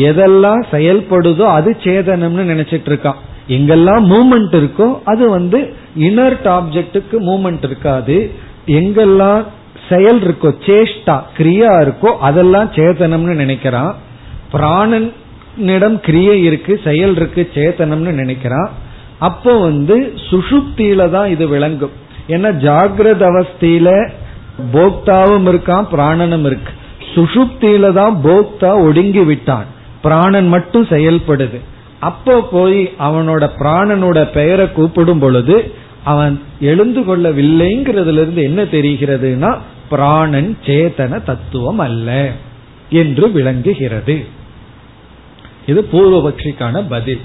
எதெல்லாம் செயல்படுதோ அது சேதனம்னு நினைச்சிட்டு இருக்கான் எங்கெல்லாம் மூமெண்ட் இருக்கோ அது வந்து இனர்ட் ஆப்ஜெக்டுக்கு மூமெண்ட் இருக்காது. எங்கெல்லாம் செயல் இருக்கோ சேஷ்டா கிரியா இருக்கோ அதெல்லாம் சேதனம்னு நினைக்கிறான். பிராணன் பிராணனிடம் கிரியை இருக்கு செயல் இருக்கு சேத்தனம்னு நினைக்கிறான். அப்போ வந்து சுஷுப்தியில தான் இது விளங்கும். ஏன்னா ஜாகிரத அவஸ்தியில போக்தாவும் இருக்கான் பிராணனும் இருக்கு. சுஷுப்தியில தான் போக்தா ஒடுங்கி விட்டான். பிராணன் மட்டும் செயல்படுது. அப்போ போய் அவனோட பிராணனோட பெயரை கூப்பிடும் பொழுது அவன் எழுந்து கொள்ளவில்லைங்கிறதுல இருந்து என்ன தெரிகிறதுனா பிராணன் சேத்தன தத்துவம் அல்ல என்று விளங்குகிறது. இது பூர்வபக்ஷிக்கான பதில்.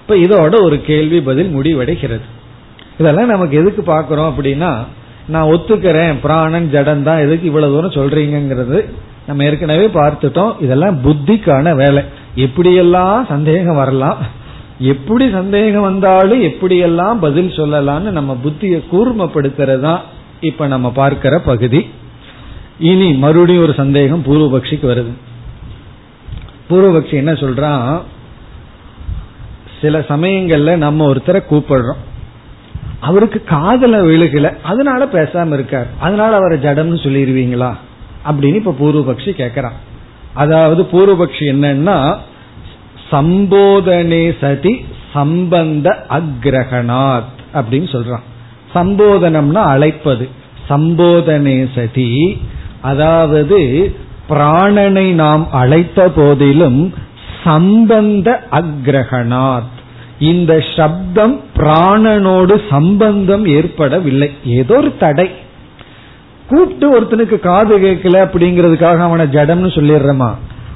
இப்ப இதோட ஒரு கேள்வி பதில் முடிவடைகிறது. இதெல்லாம் நமக்கு எதுக்கு பாக்குறோம் அப்படின்னா நான் ஒத்துக்கிறேன் பிராணன் ஜடம் தான் எதுக்கு இவ்வளவு தூரம் சொல்றீங்கிறது நம்ம ஏற்கனவே பார்த்துட்டோம். இதெல்லாம் புத்திக்கான வேலை. எப்படியெல்லாம் சந்தேகம் வரலாம் எப்படி சந்தேகம் வந்தாலும் எப்படியெல்லாம் பதில் சொல்லலாம்னு நம்ம புத்தியை கூர்மப்படுத்துறது தான் இப்ப நம்ம பார்க்கிற பகுதி. இனி மறுபடியும் ஒரு சந்தேகம் பூர்வபக்ஷிக்கு வருது. பூர்வபக்ஷி என்ன சொல்றான்? சில சமயங்கள்ல நம்ம ஒருத்தரை கூப்பிடுறோம். அவருக்கு காதல விழுகல. அதனால பேசாம இருக்கார். அதனால அவரை ஜடம்னு சொல்லிடுவீங்களா? அப்படின்னு இப்ப பூர்வபக்ஷி கேக்குறான். அதாவது பூர்வபக்ஷி என்னன்னா சம்போதனே சதி சம்பந்த அக்ரகணாத் அப்படின்னு சொல்றான். சம்போதனம்னா அழைப்பது. சம்போதனே சதி அதாவது பிராணனை நாம் அழைத்த போதிலும் சம்பந்த அக்ரகணாத். இந்த சப்தம் பிராணனோடு சம்பந்தம் ஏற்படவில்லை. ஏதோ ஒரு தடை. கூப்பிட்டு ஒருத்தனுக்கு காது கேட்கல அப்படிங்கிறதுக்காக அவனை ஜடம்னு சொல்லிடுறமா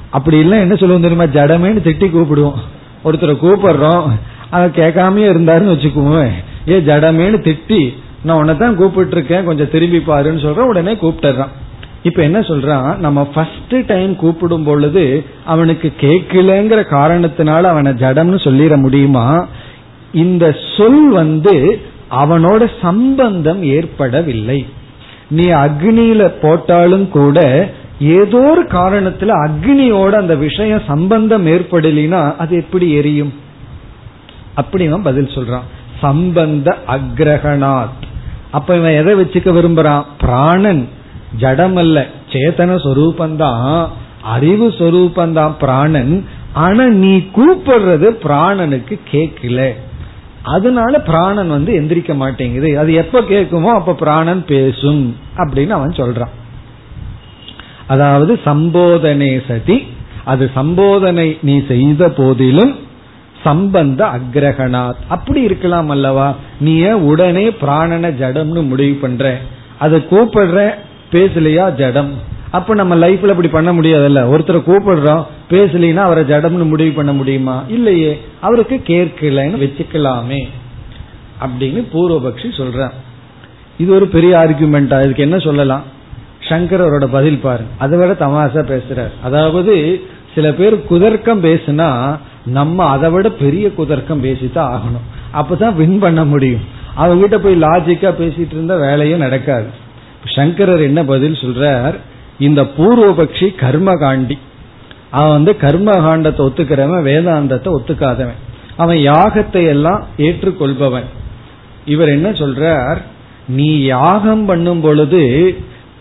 அப்படி இல்லை என்ன சொல்லுவோம் தெரியுமா? ஜடமேன்னு திட்டி கூப்பிடுவோம். ஒருத்தரை கூப்பிடுறோம். அதை கேட்காமயே இருந்தாருன்னு வச்சுக்குவோம். ஏ ஜடமேன்னு திட்டி நான் உன்னை தான் கூப்பிட்டு இருக்கேன் கொஞ்சம் திரும்பி பாருன்னு சொல்றேன். உடனே கூப்பிட்டுறான் இப்ப என்ன சொல்றான்? நம்ம ஃபர்ஸ்ட் டைம் கூப்பிடும் பொழுது அவனுக்கு கேட்கலங்கிற காரணத்தினால அவனை ஜடம்னு சொல்லிட முடியுமா? இந்த சொல் வந்து அவனோட சம்பந்தம் ஏற்படவில்லை. நீ அக்னியில போட்டாலும் கூட ஏதோ ஒரு காரணத்துல அக்னியோட அந்த விஷயம் சம்பந்தம் ஏற்படலினா அது எப்படி எரியும்? அப்படி அவன் பதில் சொல்றான். சம்பந்த அக்ரகணாத். அப்ப இவன் எதை வச்சுக்க விரும்புறான்? பிராணன். ஜடம் அல்ல சேத்தன சொரூபந்தான் அறிவு சொரூபந்தான் பிராணன். ஆனா நீ கூப்பிடுறது பிராணனுக்கு கேட்கல. அதனால பிராணன் வந்து எந்திரிக்க மாட்டேங்குது. அது எப்ப கேட்குமோ அப்ப பிராணன் பேசும் அப்படின்னு அவன் சொல்றான். அதாவது சம்போதனை சதி. அது சம்போதனை நீ செய்த போதிலும் சம்பந்த அக்ரகணாத். அப்படி இருக்கலாம் அல்லவா? நீ உடனே பிராணன ஜடம்னு முடிவு பண்ற? அதை கூப்பிடுற பேசலையா ஜடம்? அப்ப நம்ம லைஃப்ல அப்படி பண்ண முடியாதுல்ல. ஒருத்தரை கூப்பிடுறோம் பேசலினா அவரை ஜடம்னு முடிவு பண்ண முடியுமா? இல்லையே. அவருக்கு கேட்கலன்னு வச்சுக்கலாமே. அப்படின்னு பூர்வபக்ஷி சொல்ற இது ஒரு பெரிய ஆர்குமெண்டா இதுக்கு என்ன சொல்லலாம்? சங்கரோட பதில் பாருங்க அதை விட தமாசா பேசுறார். அதாவது சில பேர் குதர்க்கம் பேசுனா நம்ம அதை விட பெரிய குதர்க்கம் பேசித்தான் ஆகணும். அப்பதான் வின் பண்ண முடியும். அவங்க கிட்ட போய் லாஜிக்கா பேசிட்டு இருந்தா வேலையும் நடக்காது. சங்கரர் என்ன பதில் சொல்றார்? இந்த பூர்வபக்ஷி கர்மகாண்டி. அவன் வந்து கர்மகாண்டத்தை ஒத்துக்கிறவன் வேதாந்தத்தை ஒத்துக்காதவன். அவன் யாகத்தை எல்லாம் ஏற்றுக்கொள்பவன். இவர் என்ன சொல்றார்? நீ யாகம் பண்ணும் பொழுது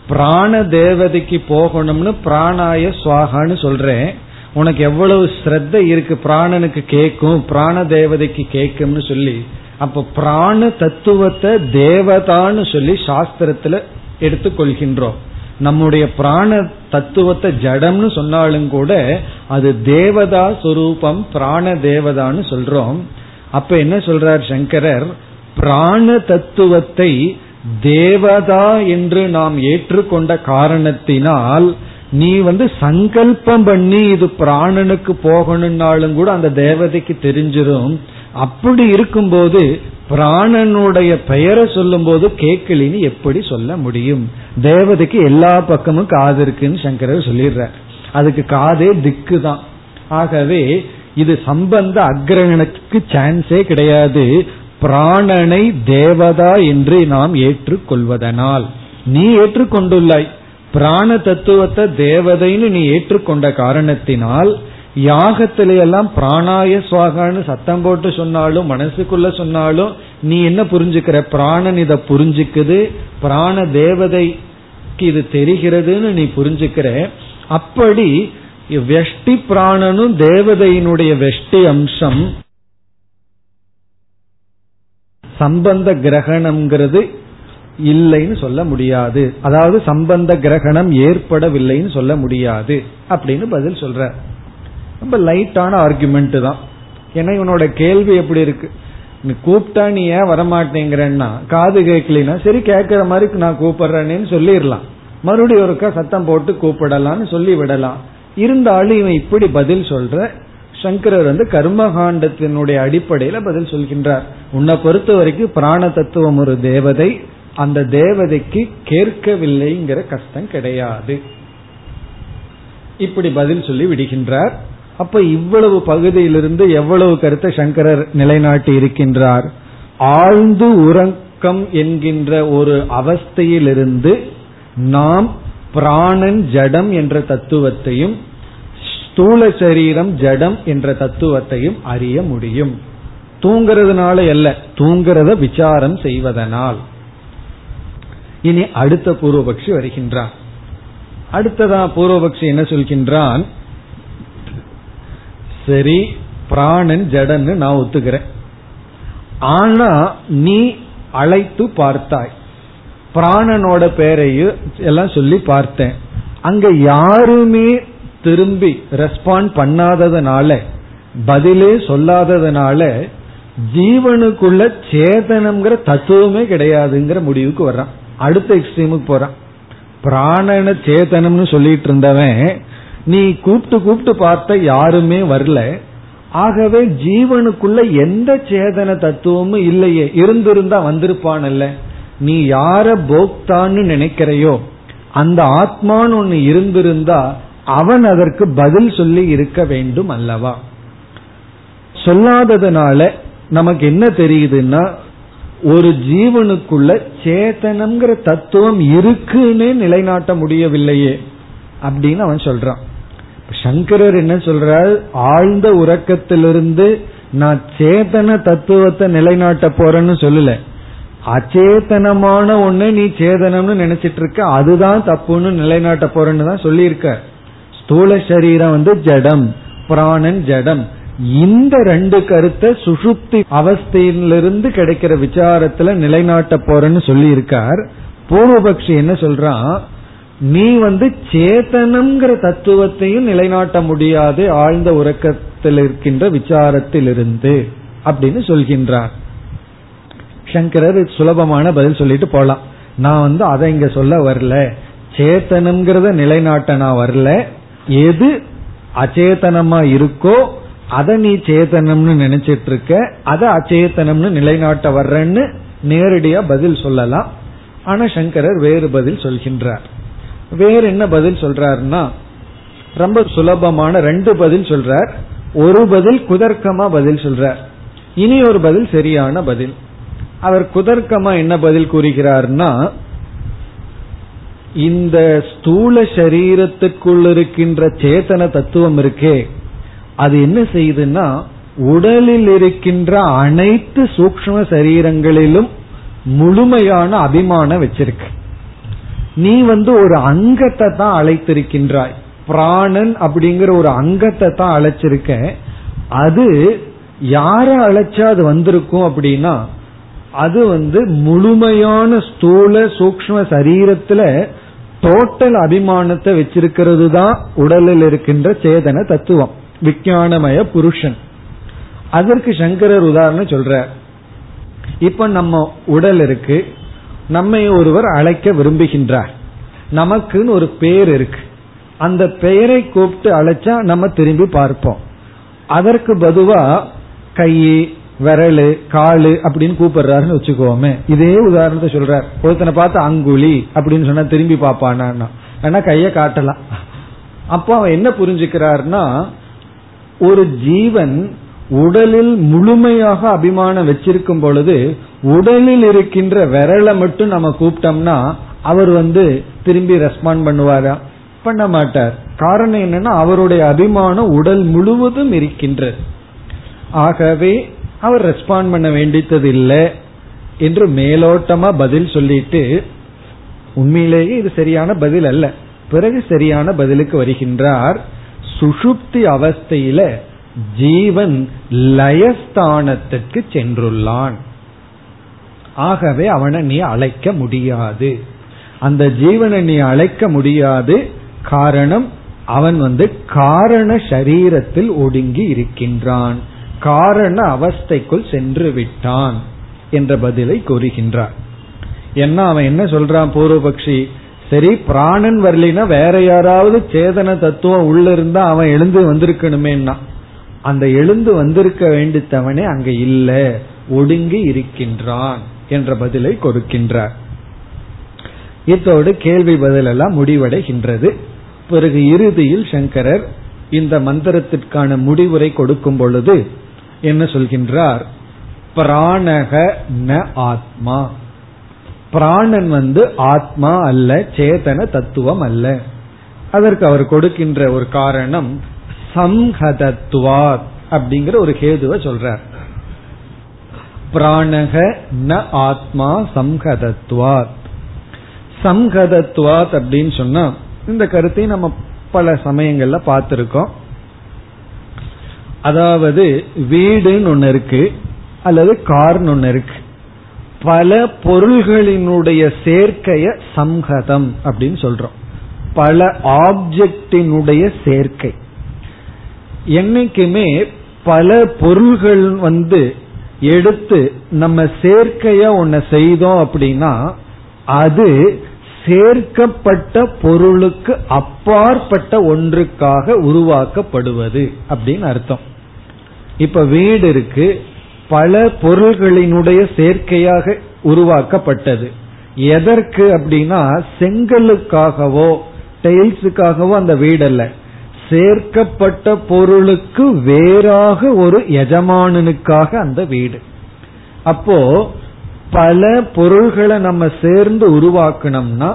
பிராண தேவதைக்கு போகணும்னு பிராணாய சுவாகான்னு சொல்றேன். உனக்கு எவ்வளவு ஸ்ரத்த இருக்கு பிராணனுக்கு கேட்கும் பிராண தேவதைக்கு கேட்கும்னு சொல்லி. அப்ப பிராண தத்துவத்தை தேவதான்னு சொல்லி சாஸ்திரத்துல எடுத்துக்கொள்கின்றோம். நம்முடைய பிராண தத்துவத்தை ஜடம்னு சொன்னாலும் கூட அது தேவதா சொரூபம் பிராண தேவதான்னு சொல்றோம். அப்ப என்ன சொல்றார் சங்கரர்? பிராண தத்துவத்தை தேவதா என்று நாம் ஏற்றுக்கொண்ட காரணத்தினால் நீ வந்து சங்கல்பம் பண்ணி இது பிராணனுக்கு போகணும்னாலும் கூட அந்த தேவதைக்கு தெரிஞ்சிடும் அப்படி இருக்கும்போது பிராணனுடைய பெயரை சொல்லும் போது கேட்கலின்னு எப்படி சொல்ல முடியும்? தேவதைக்கு எல்லா பக்கமும் காது இருக்குன்னு சங்கரர் சொல்லிடுறார். அதுக்கு காதே திக்கு தான். ஆகவே இது சம்பந்த அக்ரகணத்துக்கு சான்ஸே கிடையாது. பிராணனை தேவதா என்று நாம் ஏற்றுக்கொள்வதனால். நீ ஏற்றுக்கொண்டுள்ளாய். பிராண தத்துவத்தை தேவதைன்னு நீ ஏற்றுக்கொண்ட காரணத்தினால் யாகத்தில எல்லாம் பிராணாய சுவாகான்னு சத்தம் போட்டு சொன்னாலும் மனசுக்குள்ள சொன்னாலும் நீ என்ன புரிஞ்சுக்கிற? பிராணன் இதை புரிஞ்சுக்குது பிராண தேவதைக்கு இது தெரிகிறதுன்னு நீ புரிஞ்சுக்கிற. அப்படி வெஷ்டி பிராணனும் தேவதையினுடைய வெஷ்டி அம்சம் சம்பந்த கிரகணம்ங்கிறது இல்லைன்னு சொல்ல முடியாது. அதாவது சம்பந்த கிரகணம் ஏற்படவில்லைன்னு சொல்ல முடியாது. அப்படின்னு பதில் சொல்ற. ரொம்ப லைட்டான ஆர்குமெண்ட் தான். ஏன்னா இவனோட கேள்வி எப்படி இருக்கு? நீ கூப்பிட்டா நீ ஏன் வரமாட்டேங்கிறன்னா காது கேட்கலனா சரி கேட்கிற மாதிரி நான் கூப்பிடுறேன்னு சொல்லிடலாம். மறுபடியும் ஒருக்கா சத்தம் போட்டு கூப்பிடலாம்னு சொல்லி விடலாம் இருந்தாலும் இவன் இப்படி பதில் சொல்ற சங்கரர் வந்து கர்மகாண்டத்தினுடைய அடிப்படையில பதில் சொல்கின்றார். உன்னை பொறுத்த வரைக்கும் பிராண தத்துவம் ஒரு தேவதை அந்த தேவதைக்கு கேட்கவில்லைங்கிற கஷ்டம் கிடையாது. இப்படி பதில் சொல்லி விடுகின்றார். அப்ப இவ்வளவு பகுதியிலிருந்து எவ்வளவு கருத்தை சங்கரர் நிலைநாட்டி இருக்கின்றார்? ஆழ்ந்து உறக்கம் என்கின்ற ஒரு அவஸ்தையிலிருந்து நாம் பிராணன் ஜடம் என்ற தத்துவத்தையும் ஸ்தூல சரீரம் ஜடம் என்ற தத்துவத்தையும் அறிய முடியும். தூங்கிறதுனால அல்ல தூங்கிறத விசாரம் செய்வதனால். இனி அடுத்த பூர்வபக்ஷி வருகின்றான் அடுத்ததா பூர்வபக்ஷி என்ன சொல்கின்றான்? சரி பிராணன் ஜடன்னு நான் ஒத்துக்கிறேன். ஆனா நீ அழைத்து பார்த்தாய். பிராணனோட பேரையும் எல்லாம் சொல்லி பார்த்தேன். அங்க யாருமே திரும்பி ரெஸ்பாண்ட் பண்ணாததுனால பதிலே சொல்லாததுனால ஜீவனுக்குள்ள சேதனம்ங்கிற தத்துவமே கிடையாதுங்கிற முடிவுக்கு வர்றான். அடுத்த எக்ஸ்ட்ரீமுக்கு போறான். பிராணன சேதனம்னு சொல்லிட்டு இருந்தவன் நீ கூப்பிட்டு கூப்பிட்டு பார்த்த யாருமே வரல. ஆகவே ஜீவனுக்குள்ள எந்த சேதன தத்துவமும் இல்லையே. இருந்திருந்தா வந்திருப்பானல்ல. நீ யார போக்தான்னு நினைக்கிறையோ அந்த ஆத்மான்னு ஒன்னு இருந்திருந்தா அவன் அதற்கு பதில் சொல்லி இருக்க வேண்டும் அல்லவா? சொல்லாததுனால நமக்கு என்ன தெரியுதுன்னா ஒரு ஜீவனுக்குள்ள சேத்தனம்ங்கிற தத்துவம் இருக்குன்னே நிலைநாட்ட முடியவில்லையே அப்படின்னு அவன் சொல்றான். சங்கரர் என்ன சொல்றார்? ஆழ்ந்த உறக்கத்திலிருந்து நான் சேதன தத்துவத்தை நிலைநாட்ட போறேன்னு சொல்லல. அச்சேதனமான ஒண்ணு நீ சேதனம்னு நினைச்சிட்டு இருக்க அதுதான் தப்புன்னு நிலைநாட்ட போறேன்னு தான் சொல்லியிருக்க ஸ்தூல சரீரம் வந்து ஜடம் பிராணன் ஜடம். இந்த ரெண்டு கருத்தை சுசுப்தி அவஸ்தையிலிருந்து கிடைக்கிற விசாரத்துல நிலைநாட்ட போறேன்னு சொல்லி இருக்கார் பூர்வபக்ஷி என்ன சொல்றான்? நீ வந்து சேத்தனம்ங்கிற தத்துவத்தையும் நிலைநாட்ட முடியாது ஆழ்ந்த உறக்கத்தில் இருக்கின்ற விசாரத்திலிருந்து அப்படின்னு சொல்கின்றார். சங்கரர் சுலபமான பதில் சொல்லிட்டு போலாம். நான் வந்து அதை இங்க சொல்ல வரல. சேத்தனம்ங்கிறத நிலைநாட்ட நான் வரல. எது அச்சேதனமா இருக்கோ அதை நீ சேத்தனம்னு நினைச்சிட்டு இருக்க அதை அச்சேதனம்னு நிலைநாட்ட வர்றேன்னு நேரடியா பதில் சொல்லலாம். ஆனா சங்கரர் வேறு பதில் சொல்கின்றார். வேற என்ன பதில் சொல்றாருன்னா ரொம்ப சுலபமான ரெண்டு பதில் சொல்றார். ஒரு பதில் குதர்க்கமா பதில் சொல்றார். இனி ஒரு பதில் சரியான பதில். அவர் குதர்க்கமா என்ன பதில் கூறுகிறார்னா இந்த ஸ்தூல சரீரத்துக்குள் இருக்கின்ற சேத்தன தத்துவம் இருக்கே அது என்ன செய்யுதுன்னா உடலில் இருக்கின்ற அனைத்து சூக்ம சரீரங்களிலும் முழுமையான அபிமானம் வச்சிருக்கு. நீ வந்து ஒரு அங்கத்தை தான் அழைத்திருக்கின்றாய். பிராணன் அப்படிங்கிற ஒரு அங்கத்தை தான் அழைச்சிருக்க. அது யார அழைச்சா அது வந்திருக்கும் அப்படின்னா அது வந்து முழுமையான ஸ்தூல சூக்ம சரீரத்துல டோட்டல் அபிமானத்தை வச்சிருக்கிறது தான் உடலில் இருக்கின்ற சேதன தத்துவம். விஞ்ஞானமய புருஷன். அதற்கு சங்கரர் உதாரணம் சொல்ற இப்ப நம்ம உடல் இருக்கு. நம்மை ஒருவர் அழைக்க விரும்புகின்றார். நமக்குன்னு ஒரு பெயர் இருக்கு. அந்த பெயரை கூப்பிட்டு அழைச்சா நம்ம திரும்பி பார்ப்போம். அதற்கு பதுவா கை விரலு காலு அப்படின்னு கூப்பிடுறாருன்னு வச்சுக்கோமே. இதே உதாரணத்தை சொல்றார். ஒருத்தனை பார்த்து அங்குலி அப்படின்னு சொன்னா திரும்பி பார்ப்பானா ஏன்னா கைய காட்டலாம். அப்போ அவன் என்ன புரிஞ்சுக்கிறார்னா ஒரு ஜீவன் உடலில் முழுமையாக அபிமானம் வச்சிருக்கும் பொழுது உடலில் இருக்கின்ற விரலை மட்டும் நம்ம கூப்பிட்டோம்னா அவர் வந்து திரும்பி ரெஸ்பாண்ட் பண்ணுவாரா? பண்ண மாட்டார். காரணம் என்னன்னா அவருடைய அபிமானம் உடல் முழுவதும் இருக்கின்றது. ஆகவே அவர் ரெஸ்பாண்ட் பண்ண வேண்டியது இல்லை என்று மேலோட்டமா பதில் சொல்லிட்டு உண்மையிலேயே இது சரியான பதில் அல்ல. பிறகு சரியான பதிலுக்கு வருகின்றார். சுஷுப்தி அவஸ்தையில ஜீவன் லயஸ்தானத்துக்கு சென்றுள்ளான். ஆகவே அவனை நீ அழைக்க முடியாது. அந்த ஜீவனை நீ அழைக்க முடியாது. காரணம் அவன் வந்து காரண சரீரத்தில் ஒடுங்கி இருக்கின்றான். காரண அவஸ்தைக்குள் சென்று விட்டான் என்ற பதிலை கூறுகின்றார். என்ன அவன் என்ன சொல்றான் பூர்வபக்ஷி? சரி பிராணன் வரலினா வேற யாராவது சேதன தத்துவம் உள்ள இருந்தா அவன் எழுந்து வந்திருக்கணுமேன்னா. அந்த எழுந்து வந்திருக்க வேண்டித்தவனே அங்க இல்ல ஒடுங்கி இருக்கின்றான் என்ற பதிலை கொடுக்கின்றார். இத்தோடு கேள்வி பதில் எல்லாம் முடிவடைகின்றது. பிறகு இறுதியில் சங்கரர் இந்த மந்திரத்திற்கான முடிவுரை கொடுக்கும் பொழுது என்ன சொல்கின்றார்? பிராணக ந ஆத்மா. பிராணன் வந்து ஆத்மா அல்ல சேதன தத்துவம் அல்ல. அதற்கு அவர் கொடுக்கின்ற ஒரு காரணம் சம்ஹதத்வாத் அப்படிங்கிற ஒரு கேதுவை சொல்றார். பிராணக ந ஆத்மா சம்ஹதத்வாத். சம்ஹதத்வாத் அப்படின்னு சொன்னா இந்த கருத்தை நம்ம பல சமயங்கள்ல பார்த்திருக்கோம். அதாவது வீடுன்னு ஒன்னு இருக்கு அல்லது கார்னு ஒன்னு இருக்கு. பல பொருள்களினுடைய சேர்க்கைய சம்ஹதம் அப்படின்னு சொல்றோம். பல ஆப்ஜெக்டினுடைய சேர்க்கை. என்னைக்குமே பல பொருள்கள் வந்து எடுத்து நம்ம சேர்க்கைய ஒன்ன செய்தோம் அப்படின்னா அது சேர்க்கப்பட்ட பொருளுக்கு அப்பாற்பட்ட ஒன்றுக்காக உருவாக்கப்படுவது அப்படின்னு அர்த்தம். இப்ப வீடு இருக்கு பல பொருள்களினுடைய சேர்க்கையாக உருவாக்கப்பட்டது. எதற்கு அப்படின்னா செங்கலுக்காகவோ டைல்ஸுக்காகவோ அந்த வீடு அல்ல சேர்க்கப்பட்ட பொருளுக்கு வேறாக ஒரு எஜமானனுக்காக அந்த வீடு. அப்போ பல பொருள்களை நம்ம சேர்ந்து உருவாக்கணும்னா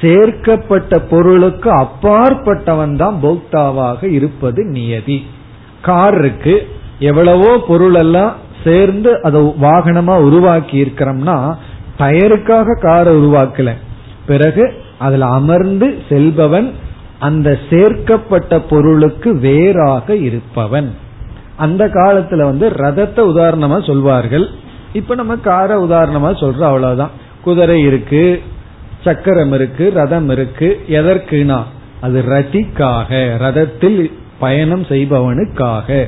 சேர்க்கப்பட்ட பொருளுக்கு அப்பாற்பட்டவன் தான் போக்தாவாக இருப்பது நியதி. கார் இருக்கு எவ்வளவோ பொருள் எல்லாம் சேர்ந்து அதை வாகனமா உருவாக்கி இருக்கிறோம்னா டயருக்காக காரை உருவாக்கல. பிறகு அதுல அமர்ந்து செல்பவன் அந்த சேர்க்கப்பட்ட பொருளுக்கு வேறாக இருப்பவன். அந்த காலத்துல வந்து ரதத்தை உதாரணமா சொல்வார்கள். இப்ப நம்ம கார உதாரணமா சொல்றோம் அவ்வளவுதான். குதிரை இருக்கு சக்கரம் இருக்கு ரதம் இருக்கு. எதற்குனா? அது ரதிக்காக ரதத்தில் பயணம் செய்பவனுக்காக.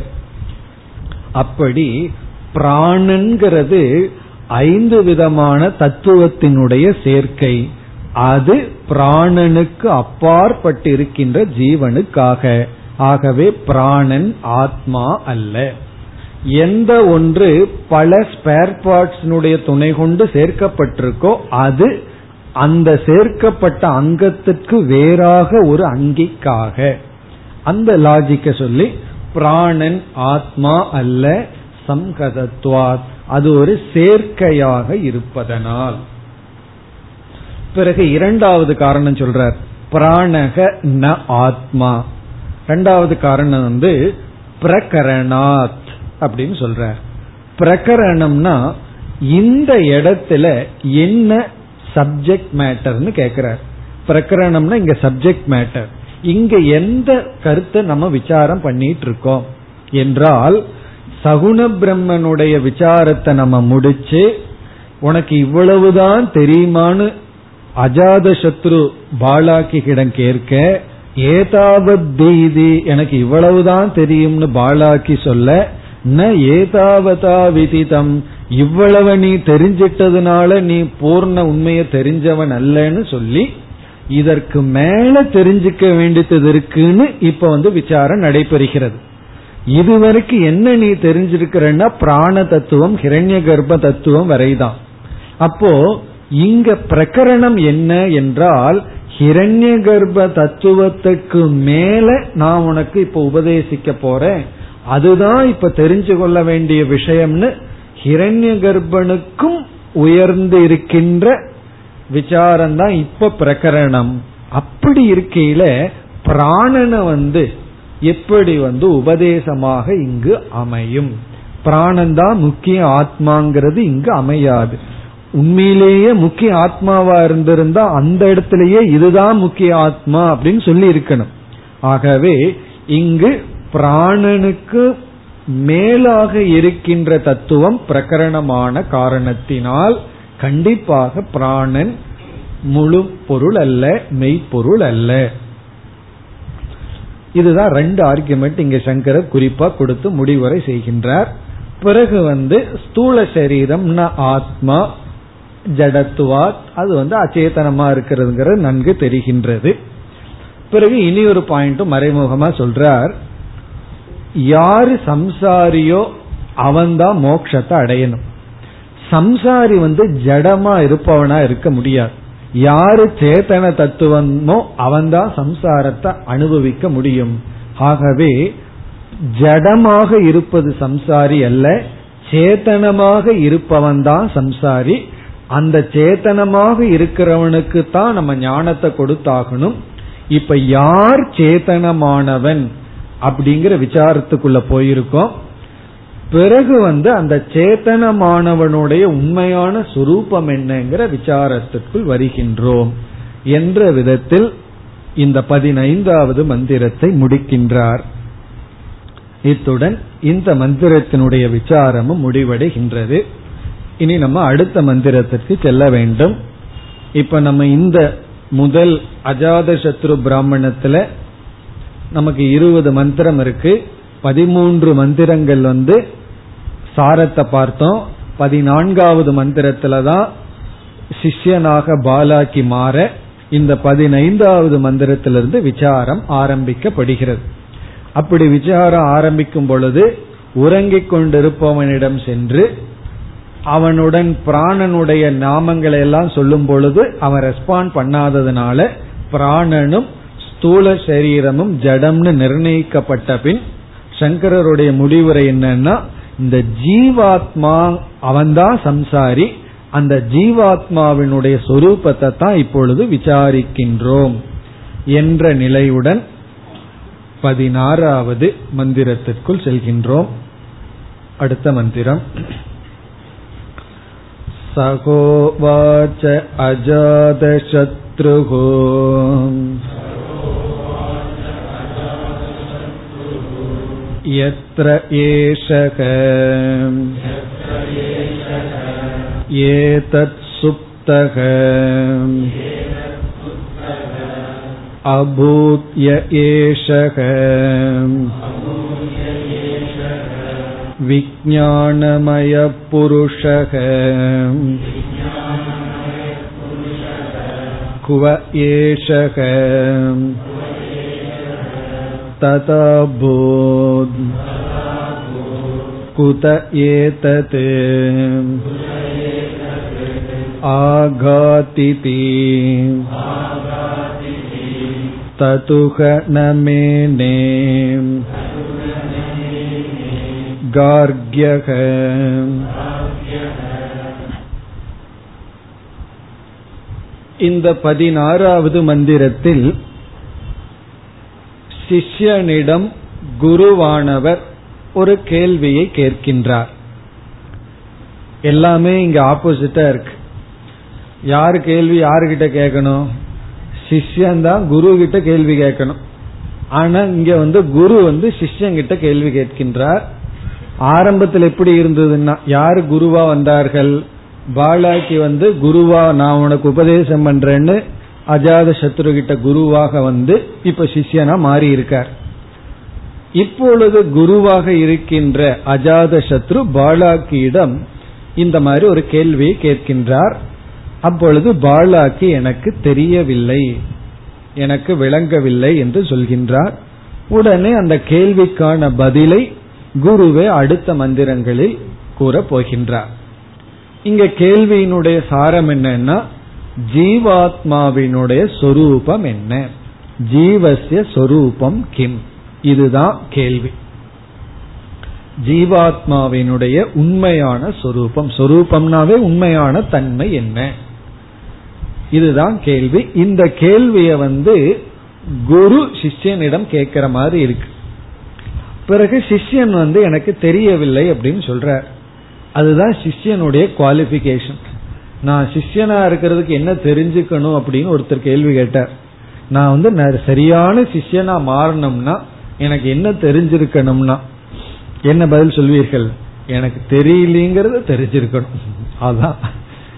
அப்படி பிராணன்கிறது ஐந்து விதமான தத்துவத்தினுடைய சேர்க்கை. அது பிராணனுக்கு அப்பாற்பட்டிருக்கின்ற ஜீவனுக்காக. ஆகவே பிராணன் ஆத்மா அல்ல. எந்த ஒன்று பல ஸ்பேர் பார்ட்ஸினுடைய துணை கொண்டு சேர்க்கப்பட்டிருக்கோ அது அந்த சேர்க்கப்பட்ட அங்கத்திற்கு வேறாக ஒரு அங்கிக்காக. அந்த லாஜிக்க சொல்லி பிராணன் ஆத்மா அல்ல சம்கதத்வாத் அது ஒரு சேர்க்கையாக இருப்பதனால். பிறகு இரண்டாவது காரணம் சொல்றார். பிராணக ந ஆத்மா. இரண்டாவது காரணம் வந்து பிரகரணாத் அப்படின்னு சொல்றார். பிரகரணம்னா இந்த இடத்துல என்ன சப்ஜெக்ட் மேட்டர்னு கேட்கிறார் பிரகரணம்னா இங்க சப்ஜெக்ட் மேட்டர் இங்க எந்த கருத்தை நம்ம விசாரம் பண்ணிட்டு இருக்கோம்? என்றால் சகுண பிரம்மனுடைய விசாரத்தை நம்ம முடிச்சு உனக்கு இவ்வளவுதான் தெரியுமான்னு அஜாத சத்ரு பாலாக்கிடம் கேட்க ஏதாவத் தீதி எனக்கு இவ்வளவுதான் தெரியும்னு பாலாக்கி சொல்ல ந ஏதாவதா விதிதம் இவ்வளவு நீ தெரிஞ்சிட்டதுனால நீ பூர்ண உண்மையை தெரிஞ்சவன் அல்லன்னு சொல்லி இதற்கு மேல தெரிஞ்சுக்க வேண்டியது இருக்குன்னு இப்ப வந்து விசாரம் நடைபெறுகிறது. இதுவரைக்கும் என்ன நீ தெரிஞ்சிருக்கிறன்னா பிராண தத்துவம் ஹிரண்ய கர்ப்ப தத்துவம் வரைதான். அப்போ இங்க பிரகரணம் என்ன என்றால் ஹிரண்ய கர்ப்ப தத்துவத்துக்கு மேல நான் உனக்கு இப்ப உபதேசிக்க போறேன். அதுதான் இப்ப தெரிஞ்சு கொள்ள வேண்டிய விஷயம்னு ஹிரண்ய கர்ப்பனுக்கும் உயர்ந்து இருக்கின்ற விசாரம் தான் இப்ப பிரகரணம். அப்படி இருக்கையில பிராணனை வந்து எப்படி வந்து உபதேசமாக இங்கு அமையும். பிராணந்தான் முக்கிய ஆத்மாங்கிறது இங்கு அமையாது. உண்மையிலேயே முக்கிய ஆத்மாவா இருந்திருந்தா அந்த இடத்திலேயே இதுதான் முக்கிய ஆத்மா அப்படின்னு சொல்லி இருக்கணும் ஆகவே இங்கு பிராணனுக்கு மேலாக இருக்கின்ற தத்துவம் பிரகரணமான காரணத்தினால் கண்டிப்பாக பிராணன் முழு பொருள் அல்ல மெய்ப்பொருள் அல்ல. இதுதான் ரெண்டு ஆர்குமெண்ட் இங்க சங்கரர் குறிப்பா கொடுத்து முடிவுரை செய்கின்றார். பிறகு வந்து ஸ்தூல சரீரம்னா ஆத்மா ஜடத்துவா அது வந்து அச்சேதனமா இருக்கிறதுங்கிறது நன்கு தெரிகின்றது. பிறகு இனி ஒரு பாயிண்ட்டும் மறைமுகமா சொல்றார். யாரு சம்சாரியோ அவன்தான் மோட்சத்தை அடையணும். சம்சாரி வந்து ஜடமா இருப்பவனா இருக்க முடியாது. யாரு சேத்தன தத்துவமோ அவன்தான் சம்சாரத்தை அனுபவிக்க முடியும். ஆகவே ஜடமாக இருப்பது சம்சாரி அல்ல சேத்தனமாக இருப்பவன் தான் சம்சாரி அந்த சேத்தனமாக இருக்கிறவனுக்கு தான் நம்ம ஞானத்தை கொடுத்தாகணும். இப்ப யார் சேத்தனமானவன் அப்படிங்கிற விசாரத்துக்குள்ள போயிருக்கோம். பிறகு வந்து அந்த சேத்தனமானவனுடைய உண்மையான சுரூபம் என்னங்கிற விசாரத்திற்குள் வருகின்றோம் என்ற விதத்தில் இந்த பதினைந்தாவது மந்திரத்தை முடிக்கின்றார். இத்துடன் இந்த மந்திரத்தினுடைய விசாரமும் முடிவடைகின்றது. இனி நம்ம அடுத்த மந்திரத்திற்கு செல்ல வேண்டும். இப்ப நம்ம இந்த முதல் அஜாத சத்ரு பிராமணத்துல நமக்கு இருபது மந்திரம் இருக்கு. பதிமூன்று மந்திரங்கள் வந்து சாரத்தை பார்த்தோம். பதினான்காவது மந்திரத்துல தான் சிஷ்யனாக பாலாக்கி மாற இந்த பதினைந்தாவது மந்திரத்திலிருந்து விசாரம் ஆரம்பிக்கப்படுகிறது. அப்படி விசாரம் ஆரம்பிக்கும் பொழுது உறங்கிக் கொண்டிருப்பவனிடம் சென்று அவனுடன் பிராணனுடைய நாமங்களை எல்லாம் சொல்லும் பொழுது அவன் ரெஸ்பாண்ட் பண்ணாததுனால பிராணனும் ஸ்தூல சரீரமும் ஜடம்னு நிர்ணயிக்கப்பட்ட பின் சங்கரருடைய முடிவுரை என்னன்னா இந்த ஜீவாத்மா அவன்தான் சம்சாரி அந்த ஜீவாத்மாவினுடைய சொரூபத்தை தான் இப்பொழுது விசாரிக்கின்றோம் என்ற நிலையுடன் பதினாறாவது மந்திரத்திற்குள் செல்கின்றோம். அடுத்த மந்திரம். सकोवाच अजातशत्रुः। यत्र एषक एतत्सुप्तः अभूत्य एषक विज्ञानमयपुरुषः कुव एषः तथा भूत् कुत एतत् आघातिति ततुह न मेने गार्ग्यः இந்த பதினாறாவது மந்திரத்தில் சிஷ்யனிடம் குருவானவர் ஒரு கேள்வியை கேட்கின்றார் எல்லாமே இங்க ஆப்போசிட்டா இருக்கு யாரு கேள்வி யாருகிட்ட கேட்கணும் சிஷ்யன் தான் குரு கிட்ட கேள்வி கேட்கணும் ஆனா இங்க வந்து குரு வந்து சிஷ்யங்கிட்ட கேள்வி கேட்கின்றார் ஆரம்பத்தில் எப்படி இருந்ததுன்னா யாரு குருவா வந்தார்கள்? பாலாக்கு வந்து குருவா நான் உனக்கு உபதேசம் பண்றேன்னு அஜாத சத்ரு கிட்ட குருவாக வந்து இப்ப சிஷ்யனா மாறி இருக்கார் இப்பொழுது குருவாக இருக்கின்ற அஜாத சத்ரு பாலாக்கியிடம் இந்த மாதிரி ஒரு கேள்வியை கேட்கின்றார். அப்பொழுது பாலாக்கி எனக்கு தெரியவில்லை. எனக்கு விளங்கவில்லை என்று சொல்கின்றார். உடனே அந்த கேள்விக்கான பதிலை குருவே அடுத்த மந்திரங்களில் கூற போகின்றார். இங்க கேள்வியினுடைய சாரம் என்னன்னா ஜீவாத்மாவினுடைய சொரூபம் என்ன? ஜீவசிய சொரூபம் கிம்? இதுதான் கேள்வி. ஜீவாத்மாவினுடைய உண்மையான சொரூபம். சொரூபம்னாவே உண்மையான தன்மை என்ன? இதுதான் கேள்வி. இந்த கேள்விய வந்து குரு சிஷ்யனிடம் கேட்கிற மாதிரி இருக்கு. பிறகு சிஷ்யன் வந்து எனக்கு தெரியவில்லை அப்படின்னு சொல்றார். அதுதான் சிஷ்யனுடைய குவாலிபிகேஷன் நான் சிஷ்யனா இருக்கிறதுக்கு என்ன தெரிஞ்சுக்கணும் அப்படின்னு ஒருத்தர் கேள்வி கேட்டார். நான் வந்து சரியான சிஷ்யனா மாறணும்னா எனக்கு என்ன தெரிஞ்சிருக்கணும்னா என்ன பதில் சொல்வீர்கள்? எனக்கு தெரியலங்கிறத தெரிஞ்சிருக்கணும். அதான்.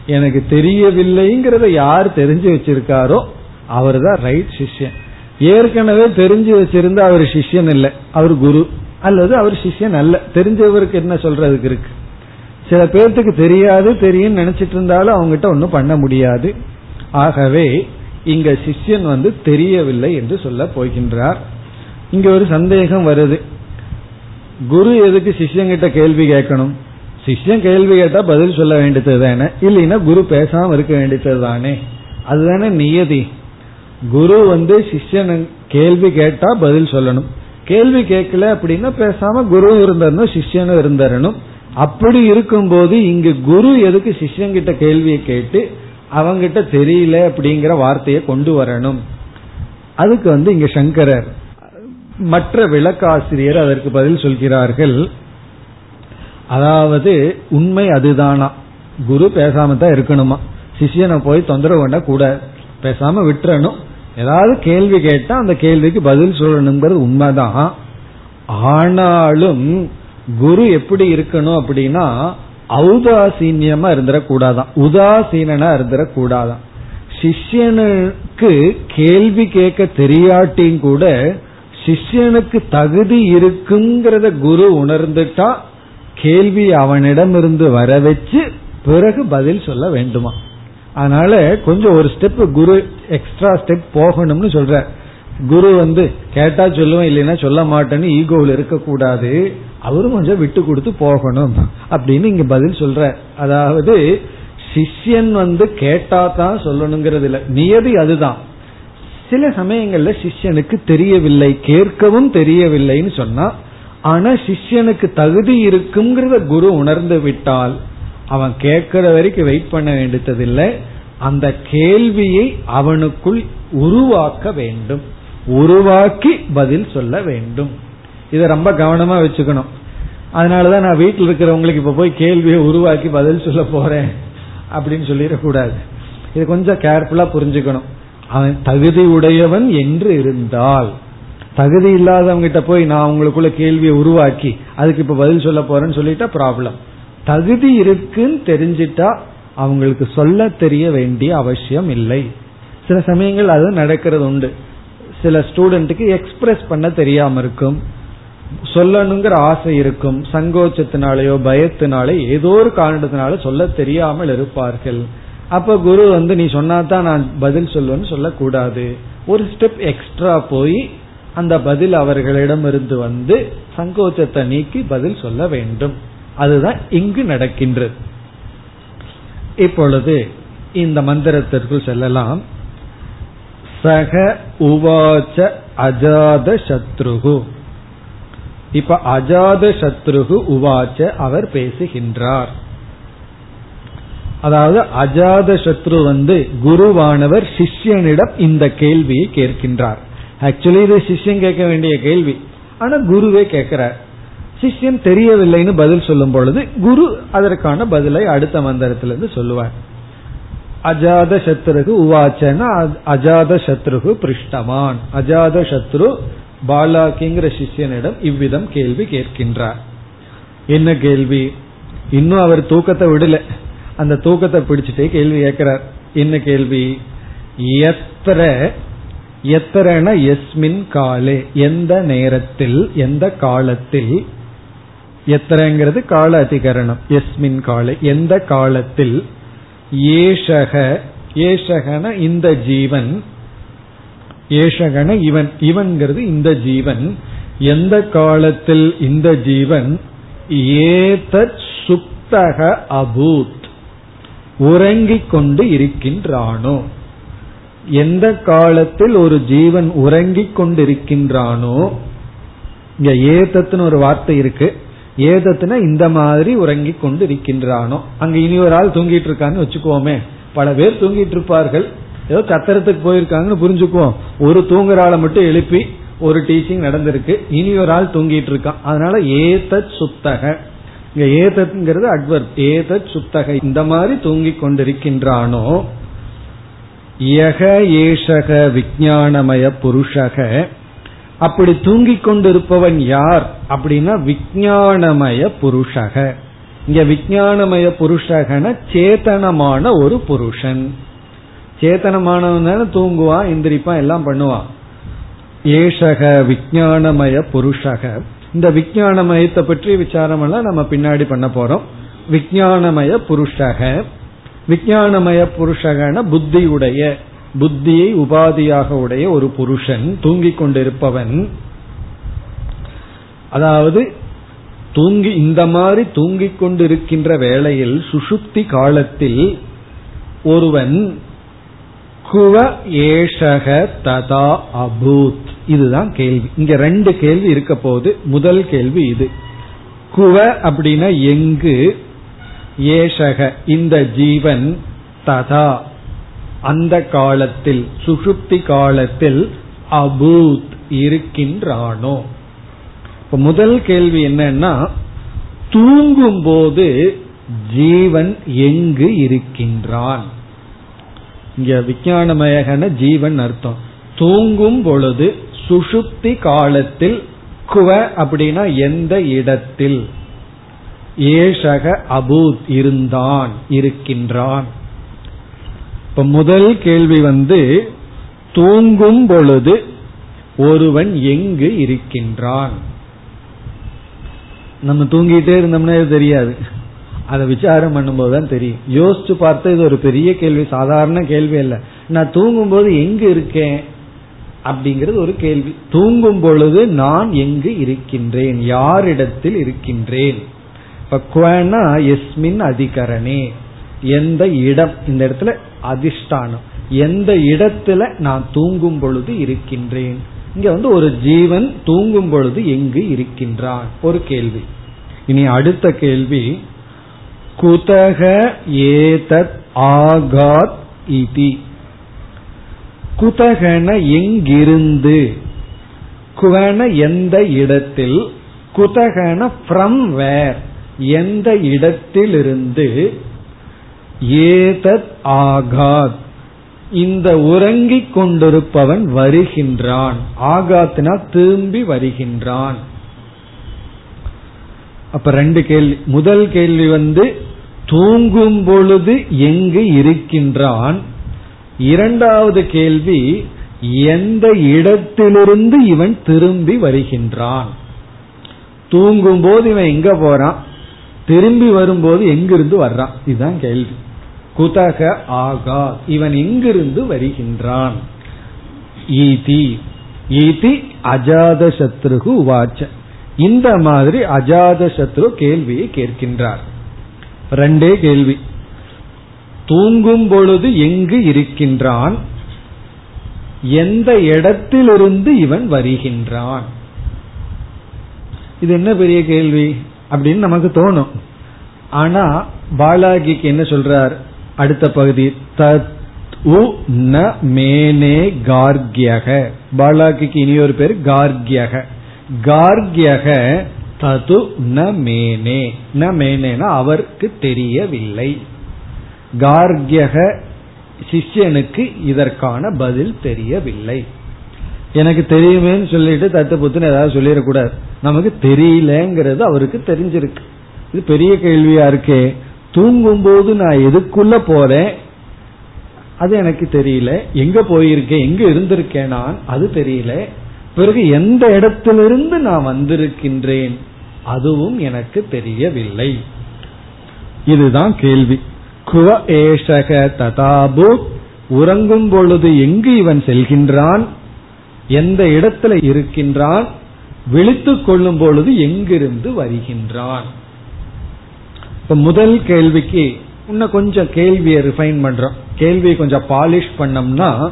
எனக்கு தெரியவில்லைங்கிறத யார் தெரிஞ்சு வச்சிருக்காரோ அவர் தான் ரைட் சிஷ்யன். ஏற்கனவே தெரிஞ்சு வச்சிருந்த அவர் சிஷ்யன் இல்லை அவர் குரு. அல்லது அவர் சிஷ்யன் அல்ல. தெரிஞ்சவருக்கு என்ன சொல்றதுக்கு இருக்கு? சில பேர்த்துக்கு தெரியாது தெரியும் நினைச்சிட்டு இருந்தாலும் அவங்ககிட்ட ஒன்றும் பண்ண முடியாது. ஆகவே இங்க சிஷ்யன் வந்து தெரியவில்லை என்று சொல்ல போகின்றார். இங்க ஒரு சந்தேகம் வருது. குரு எதுக்கு சிஷ்யங்கிட்ட கேள்வி கேட்கணும்? சிஷ்யன் கேள்வி கேட்டா பதில் சொல்ல வேண்டியது தானே இல்லைன்னா குரு பேசாம இருக்க வேண்டியது தானே அதுதானே நியதி. குரு வந்து சிஷ்யன் கேள்வி கேட்டா பதில் சொல்லணும். கேள்வி கேட்கல அப்படின்னா பேசாம குரு இருந்தரணும் சிஷ்யனும் இருந்தரணும். அப்படி இருக்கும்போது இங்கு குரு எதுக்கு சிஷ்யங்கிட்ட கேள்வியை கேட்டு அவங்கிட்ட தெரியல அப்படிங்கிற வார்த்தையை கொண்டு வரணும். அதுக்கு வந்து இங்க சங்கரர் மற்ற விளக்காசிரியர் அதற்கு பதில் சொல்கிறார்கள். அதாவது உண்மை அதுதானா? குரு பேசாம தான் இருக்கணுமா? சிஷியனை போய் தொந்தரவு பண்ண கூட பேசாம விட்டுறணும். ஏதாவது கேள்வி கேட்டா அந்த கேள்விக்கு பதில் சொல்லணுங்கிறது உண்மைதான். ஆனாலும் குரு எப்படி இருக்கணும் அப்படின்னா ஔதாசீன்யமா இருந்துடக்கூடாதான் உதாசீனா இருந்துடக்கூடாதான் சிஷ்யனுக்கு கேள்வி கேட்க தெரியாட்டியும் கூட சிஷ்யனுக்கு தகுதி இருக்குங்கிறத குரு உணர்ந்துட்டா கேள்வி அவனிடமிருந்து வர வச்சு பிறகு பதில் சொல்ல வேண்டுமா? அதனால கொஞ்சம் ஒரு ஸ்டெப் குரு எக்ஸ்ட்ரா ஸ்டெப் போகணும்னு சொல்ற. குரு வந்து கேட்டா சொல்லுவேன் இல்லைன்னா சொல்ல மாட்டேன்னு ஈகோவில் இருக்கக்கூடாது. அவரும் கொஞ்சம் விட்டு கொடுத்து போகணும் அப்படின்னு இங்க பதில் சொல்ற. அதாவது சிஷ்யன் வந்து கேட்டா தான் சொல்லணுங்கிறது இல்ல. நியதி அதுதான். சில சமயங்கள்ல சிஷ்யனுக்கு தெரியவில்லை கேட்கவும் தெரியவில்லைன்னு சொன்னா ஆனா சிஷ்யனுக்கு தகுதி இருக்குங்கிறத குரு உணர்ந்து விட்டால் அவன் கேட்கிற வரைக்கும் வெயிட் பண்ண வேண்டியதில்லை. அந்த கேள்வியை அவனுக்குள் உருவாக்க வேண்டும். உருவாக்கி பதில் சொல்ல வேண்டும். இதை ரொம்ப கவனமா வச்சுக்கணும். அதனாலதான் நான் வீட்டில் இருக்கிறவங்களுக்கு இப்ப போய் கேள்வியை உருவாக்கி பதில் சொல்ல போறேன் அப்படின்னு சொல்லிடக்கூடாது. இது கொஞ்சம் கேர்ஃபுல்லா புரிஞ்சுக்கணும். அவன் தகுதி உடையவன் என்று இருந்தால் தகுதி இல்லாதவங்கிட்ட போய் நான் உங்களுக்குள்ள கேள்வியை உருவாக்கி அதுக்கு இப்ப பதில் சொல்ல போறேன்னு சொல்லிட்டா ப்ராப்ளம் தகுதி இருக்குன்னு தெரிஞ்சிட்டா அவங்களுக்கு சொல்ல தெரிய வேண்டிய அவசியம் இல்லை. சில சமயங்கள் அது நடக்கிறது உண்டு. சில ஸ்டூடெண்ட்டுக்கு எக்ஸ்பிரஸ் பண்ண தெரியாம இருக்கும். சொல்லணுங்கிற ஆசை இருக்கும். சங்கோச்சத்தினாலேயோ பயத்தினாலே ஏதோ ஒரு காரணத்தினால சொல்ல தெரியாமல் இருப்பார்கள். அப்ப குரு வந்து நீ சொன்னாதான் நான் பதில் சொல்லுவேன்னு சொல்லக்கூடாது. ஒரு ஸ்டெப் எக்ஸ்ட்ரா போய் அந்த பதில் அவர்களிடம் இருந்து வந்து சங்கோச்சத்தை நீக்கி பதில் சொல்ல வேண்டும். அதுதான் இங்கு நடக்கின்றது. இப்பொழுது இந்த மந்திரத்திற்குள் செல்லலாம். சக உவாச்ச அஜாத சத்ருகு. இப்ப அஜாத சத்ருகு உவாச்ச அவர் பேசுகின்றார். அதாவது அஜாத சத்ரு வந்து குருவானவர் சிஷ்யனிடம் இந்த கேள்வியை கேட்கின்றார். ஆக்சுவலி இது சிஷ்யன் கேட்க வேண்டிய கேள்வி. ஆனா குருவே கேட்கிறார். சிஷ்யன் தெரியவில்லைன்னு பதில் சொல்லும் பொழுது குரு அதற்கான பதிலை அடுத்த மந்திரத்திலிருந்து சொல்லுவார். அஜாத சத்ருகு உவாச்சன அஜாத சத்ருகு பிருஷ்டமான். அஜாத சத்ரு பாலாக்கிங்கிற சிஷ்யனிடம் இவ்விதம் கேள்வி கேட்கின்றார். என்ன கேள்வி? இன்னும் அவர் தூக்கத்தை விடல. அந்த தூக்கத்தை பிடிச்சிட்டே கேள்வி கேட்கிறார். என்ன கேள்வி? எத்திர எத்தரன எஸ்மின் காலே எந்த நேரத்தில் எந்த காலத்தில் எத்தனைங்கிறது? கால அதிகரணம். எஸ்மின் காலை. எந்த காலத்தில் ஏஷக ஏஷகன இந்த ஜீவன் ஏஷகன இவன் இவன்கிறது இந்த ஜீவன் எந்த காலத்தில் இந்த ஜீவன்? ஏதத் சுப்தக அபூத். உறங்கிக் கொண்டு இருக்கின்றானோ? எந்த காலத்தில் ஒரு ஜீவன் உறங்கிக் கொண்டிருக்கின்றானோ? இங்க ஏதத்துன்னு ஒரு வார்த்தை இருக்கு. ஏதத்துனா இந்த மாதிரி உறங்கி கொண்டு இருக்கின்றானோ அங்க இனி ஒரு ஆள் தூங்கிட்டு இருக்கான்னு வச்சுக்கோமே. பல பேர் தூங்கிட்டு இருப்பார்கள். ஏதோ சத்திரத்துக்கு போயிருக்காங்கன்னு புரிஞ்சுக்குவோம். ஒரு தூங்குற ஆளை மட்டும் எழுப்பி ஒரு டீச்சிங் நடந்திருக்கு. இனி ஒரு ஆள் தூங்கிட்டு இருக்கான். அதனால ஏதத் சுத்தக. இங்க ஏதத்ங்கிறது அட்வர்ப் ஏதத் சுத்தக. இந்த மாதிரி தூங்கி கொண்டிருக்கின்றானோ? யக ஏஷக விஜயானமய புருஷக. அப்படி தூங்கிக் கொண்டிருப்பவன் யார் அப்படின்னா விஜயானமய புருஷக. இங்க விஜயானமய புருஷகன சேத்தனமான ஒரு புருஷன். சேத்தனமானவன் தானே தூங்குவான் எந்திரிப்பான் எல்லாம் பண்ணுவான். ஏஷக விஜயானமய புருஷக. இந்த விஜயானமயத்தை பற்றி விசாரம் எல்லாம் நம்ம பின்னாடி பண்ண போறோம். விஜயானமய புருஷக. விஜயானமய புருஷகன புத்தியுடைய புத்தியை உபாதியாக உடைய ஒரு புருஷன் தூங்கிக் கொண்டிருப்பவன். அதாவது தூங்கி இந்த மாதிரி தூங்கிக் கொண்டிருக்கின்ற வேளையில் சுசுப்தி காலத்தில் ஒருவன் குவ ஏஷக ததா அபூத். இதுதான் கேள்வி. இங்க ரெண்டு கேள்வி இருக்க போது முதல் கேள்வி இது. குவ அப்படின்னா எங்கு? ஏஷக இந்த ஜீவன் ததா. அந்த காலத்தில் சுசுப்தி காலத்தில் அபூத் இருக்கின்றானோ? இப்ப முதல் கேள்வி என்னன்னா தூங்கும் போது ஜீவன் எங்கு இருக்கின்றான்? இங்க விஞ்ஞானமயகன ஜீவன் அர்த்தம். தூங்கும் பொழுது சுஷுப்தி காலத்தில் குவ அப்படின்னா எந்த இடத்தில்? ஏஷக அபூத் இருந்தான் இருக்கின்றான். இப்ப முதல் கேள்வி வந்து தூங்கும் பொழுது ஒருவன் எங்கு இருக்கின்றான்? நம்ம தூங்கிட்டே இருந்தோம்னா தெரியாது. அதை விசாரம் பண்ணும்போது தான் தெரியும். யோசிச்சு பார்த்தா இது ஒரு பெரிய கேள்வி சாதாரண கேள்வி அல்ல. நான் தூங்கும் போது எங்கு இருக்கேன்? அப்படிங்கிறது ஒரு கேள்வி. தூங்கும் பொழுது நான் எங்கு இருக்கின்றேன்? யாரிடத்தில் இருக்கின்றேன்? பக்வானா எஸ்மின் அதிகரணே. எந்த இடம் இந்த இடத்துல அதிஷ்டானம். எந்த இடத்துல நான் தூங்கும் பொழுது இருக்கின்றேன். இங்க வந்து ஒரு ஜீவன் தூங்கும் பொழுது எங்கு இருக்கின்றான்? ஒரு கேள்வி. இனி அடுத்த கேள்வி. குதக ஏதத் ஆகாத் இதி. குதகன எங்கிருந்து? குவன எந்த இடத்தில்? குதகன ஃப்ரம் வேர் எந்த இடத்திலிருந்து? ஏதத் ஆகாத். இந்த உறங்கிக் கொண்டிருப்பவன் வருகின்றான். ஆகாத்னா திரும்பி வருகின்றான். அப்ப ரெண்டு கேள்வி. முதல் கேள்வி வந்து தூங்கும் பொழுது எங்கு இருக்கின்றான்? இரண்டாவது கேள்வி எந்த இடத்திலிருந்து இவன் திரும்பி வருகின்றான்? தூங்கும் போது இவன் எங்க போறான்? திரும்பி வரும்போது எங்கிருந்து வர்றான்? இதுதான் கேள்வி. குதக ஆகா இவன் எங்கிருந்து வருகின்றான். ஈதி. அஜாத சத்ருகு வாச்ச இந்த மாதிரி அஜாத சத்ரு கேள்வியை கேட்கின்றார். ரெண்டே கேள்வி. தூங்கும் பொழுது எங்கு இருக்கின்றான்? எந்த இடத்திலிருந்து இவன் வருகின்றான்? இது என்ன பெரிய கேள்வி அப்படின்னு நமக்கு தோணும். ஆனா பாலாகிக்கு என்ன சொல்றார்? அடுத்த பகுதி தத் உ ந மேனே கார்கியக. பாலாகிக்கு இனி ஒரு பேர் கார்கியக. கார்கியக தது ந மேனே. ந மேனேனா அவருக்கு தெரியவில்லை. கார்கியக சிஷ்யனுக்கு இதற்கான பதில் தெரியவில்லை. எனக்கு தெரியுமேன்னு சொல்லிட்டு தத்து புத்துன்னு ஏதாவது சொல்லிடக்கூடாது. நமக்கு தெரியலங்கிறது அவருக்கு தெரிஞ்சிருக்கு. இது பெரிய கேள்வியா இருக்கே. தூங்கும் போது நான் எதுக்குள்ள போறேன்? அது எனக்கு தெரியல. எங்க போயிருக்கேன்? எங்க இருந்திருக்கேன் நான்? அது தெரியல. பிறகு எந்த இடத்திலிருந்து நான் வந்திருக்கின்றேன்? அதுவும் எனக்கு தெரியவில்லை. இதுதான் கேள்வி. குவ ஏஷக ததாபு. உறங்கும் பொழுது எங்கு இவன் செல்கின்றான்? எந்த இடத்துல இருக்கின்றான்? விழித்துக் கொள்ளும் பொழுது எங்கிருந்து வருகின்றான்? இப்ப முதல் கேள்விக்கு இன்னும் கொஞ்சம் கேள்வியை ரிஃபைன் பண்றோம். கேள்வியை கொஞ்சம் பாலிஷ் பண்ணோம்னா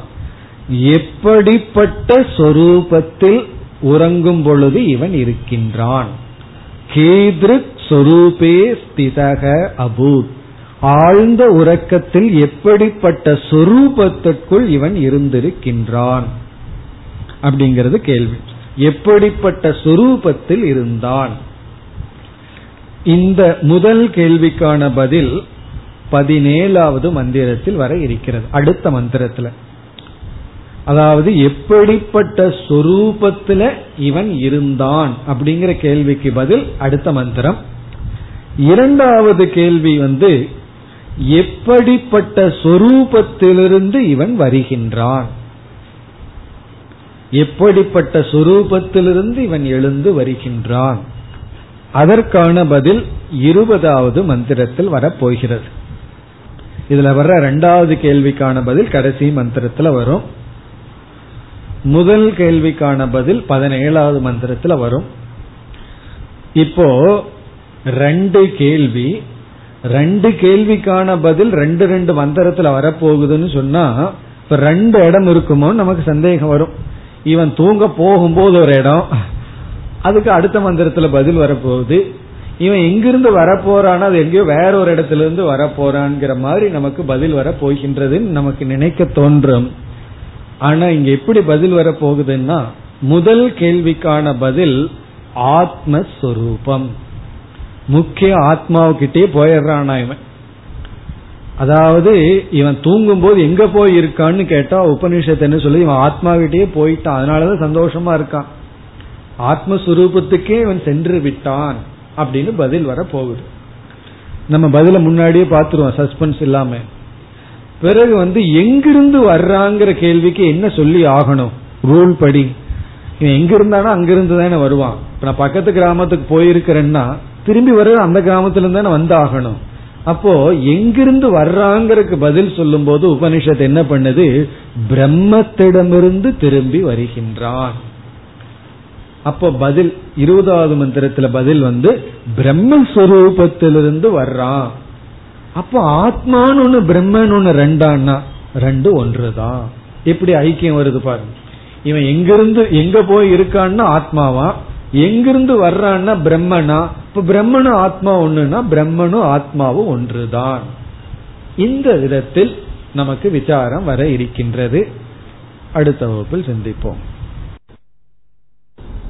எப்படிப்பட்ட சொரூபத்தில் உறங்கும் பொழுது இவன் இருக்கின்றான்? கீதிருக் சொரூபே ஸ்திதக அபூத். ஆழ்ந்த உறக்கத்தில் எப்படிப்பட்ட சொரூபத்திற்குள் இவன் இருந்திருக்கின்றான்? அப்படிங்கிறது கேள்வி. எப்படிப்பட்ட சொரூபத்தில் இருந்தான்? இந்த முதல் கேள்விக்கான பதில் பதினேழாவது மந்திரத்தில் வர இருக்கிறது. அடுத்த மந்திரத்துல. அதாவது எப்படிப்பட்ட சொரூபத்துல இவன் இருந்தான் அப்படிங்கிற கேள்விக்கு பதில் அடுத்த மந்திரம். இரண்டாவது கேள்வி வந்து எப்படிப்பட்ட சொரூபத்திலிருந்து இவன் வருகின்றான்? எப்படிப்பட்ட சொரூபத்திலிருந்து இவன் எழுந்து வருகின்றான்? அதற்கான பதில் இருபதாவது மந்திரத்தில் வரப்போகிறது. இதுல வர்ற இரண்டாவது கேள்விக்கான பதில் கடைசி மந்திரத்துல வரும். முதல் கேள்விக்கான பதில் பதினேழாவது மந்திரத்துல வரும். இப்போ ரெண்டு கேள்வி ரெண்டு கேள்விக்கான பதில் ரெண்டு ரெண்டு மந்திரத்துல வரப்போகுதுன்னு சொன்னா இப்ப ரெண்டு இடம் இருக்குமோன்னு நமக்கு சந்தேகம் வரும். இவன் தூங்க போகும்போது ஒரு இடம் அதுக்கு அடுத்த மந்திரத்துல பதில் வரப்போகுது. இவன் எங்கிருந்து வரப்போறான்னு அது எங்கேயோ வேற ஒரு இடத்துல இருந்து வரப்போறான்ங்கிற மாதிரி நமக்கு பதில் வர போகின்றதுன்னு நமக்கு நினைக்க தோன்றும். ஆனா இங்க எப்படி பதில் வர போகுதுன்னா முதல் கேள்விக்கான பதில் ஆத்மஸ்வரூபம். முக்கிய ஆத்மாவுக்கிட்டே போயிடுறானா இவன். அதாவது இவன் தூங்கும் போது எங்க போய் இருக்கான்னு கேட்டா உபனிஷத்து என்ன சொல்லி இவன் ஆத்மாவிட்டே போயிட்டான். அதனாலதான் சந்தோஷமா இருக்கான். ஆத்மஸ்வரூபத்துக்கே இவன் சென்று விட்டான் அப்படின்னு பதில் வர போகுது. நம்ம பதில முன்னாடியே பார்த்துருவோம் சஸ்பென்ஸ் இல்லாம. பிறகு வந்து எங்கிருந்து வர்றாங்கிற கேள்விக்கு என்ன சொல்லி ஆகணும்? ரூல் படி. இவன் எங்க இருந்தானோ அங்கிருந்து தானே வருவான். இப்ப நான் பக்கத்து கிராமத்துக்கு போயிருக்கிறேன்னா திரும்பி வர அந்த கிராமத்துல இருந்து தானே வந்து ஆகணும் அப்போ எங்கிருந்து வர்றாங்கிறதுக்கு பதில் சொல்லும் போது உபனிஷத் என்ன பண்ணுது? பிரம்மத்திடமிருந்து திரும்பி வருகின்றான். அப்போ பதில் இருபதாவது மந்திரத்துல பதில் வந்து பிரம்மஸ்வரூபத்திலிருந்து வர்றான். அப்போ ஆத்மான்னு ஒண்ணு பிரம்மன் ஒண்ணு ரெண்டான்னா ரெண்டு ஒன்றுதான் எப்படி ஐக்கியம் வருது பாருங்க. இவன் எங்கிருந்து எங்க போய் இருக்கான்னா ஆத்மாவா? எங்கிருந்து வர்றான்னா பிரம்மனா? இப்ப பிரம்மனும் ஆத்மா ஒண்ணுன்னா பிரம்மனும் ஆத்மாவும் ஒன்றுதான் இந்த விதத்தில் நமக்கு விசாரம் வர இருக்கின்றது. அடுத்த வகுப்பில் சிந்திப்போம்.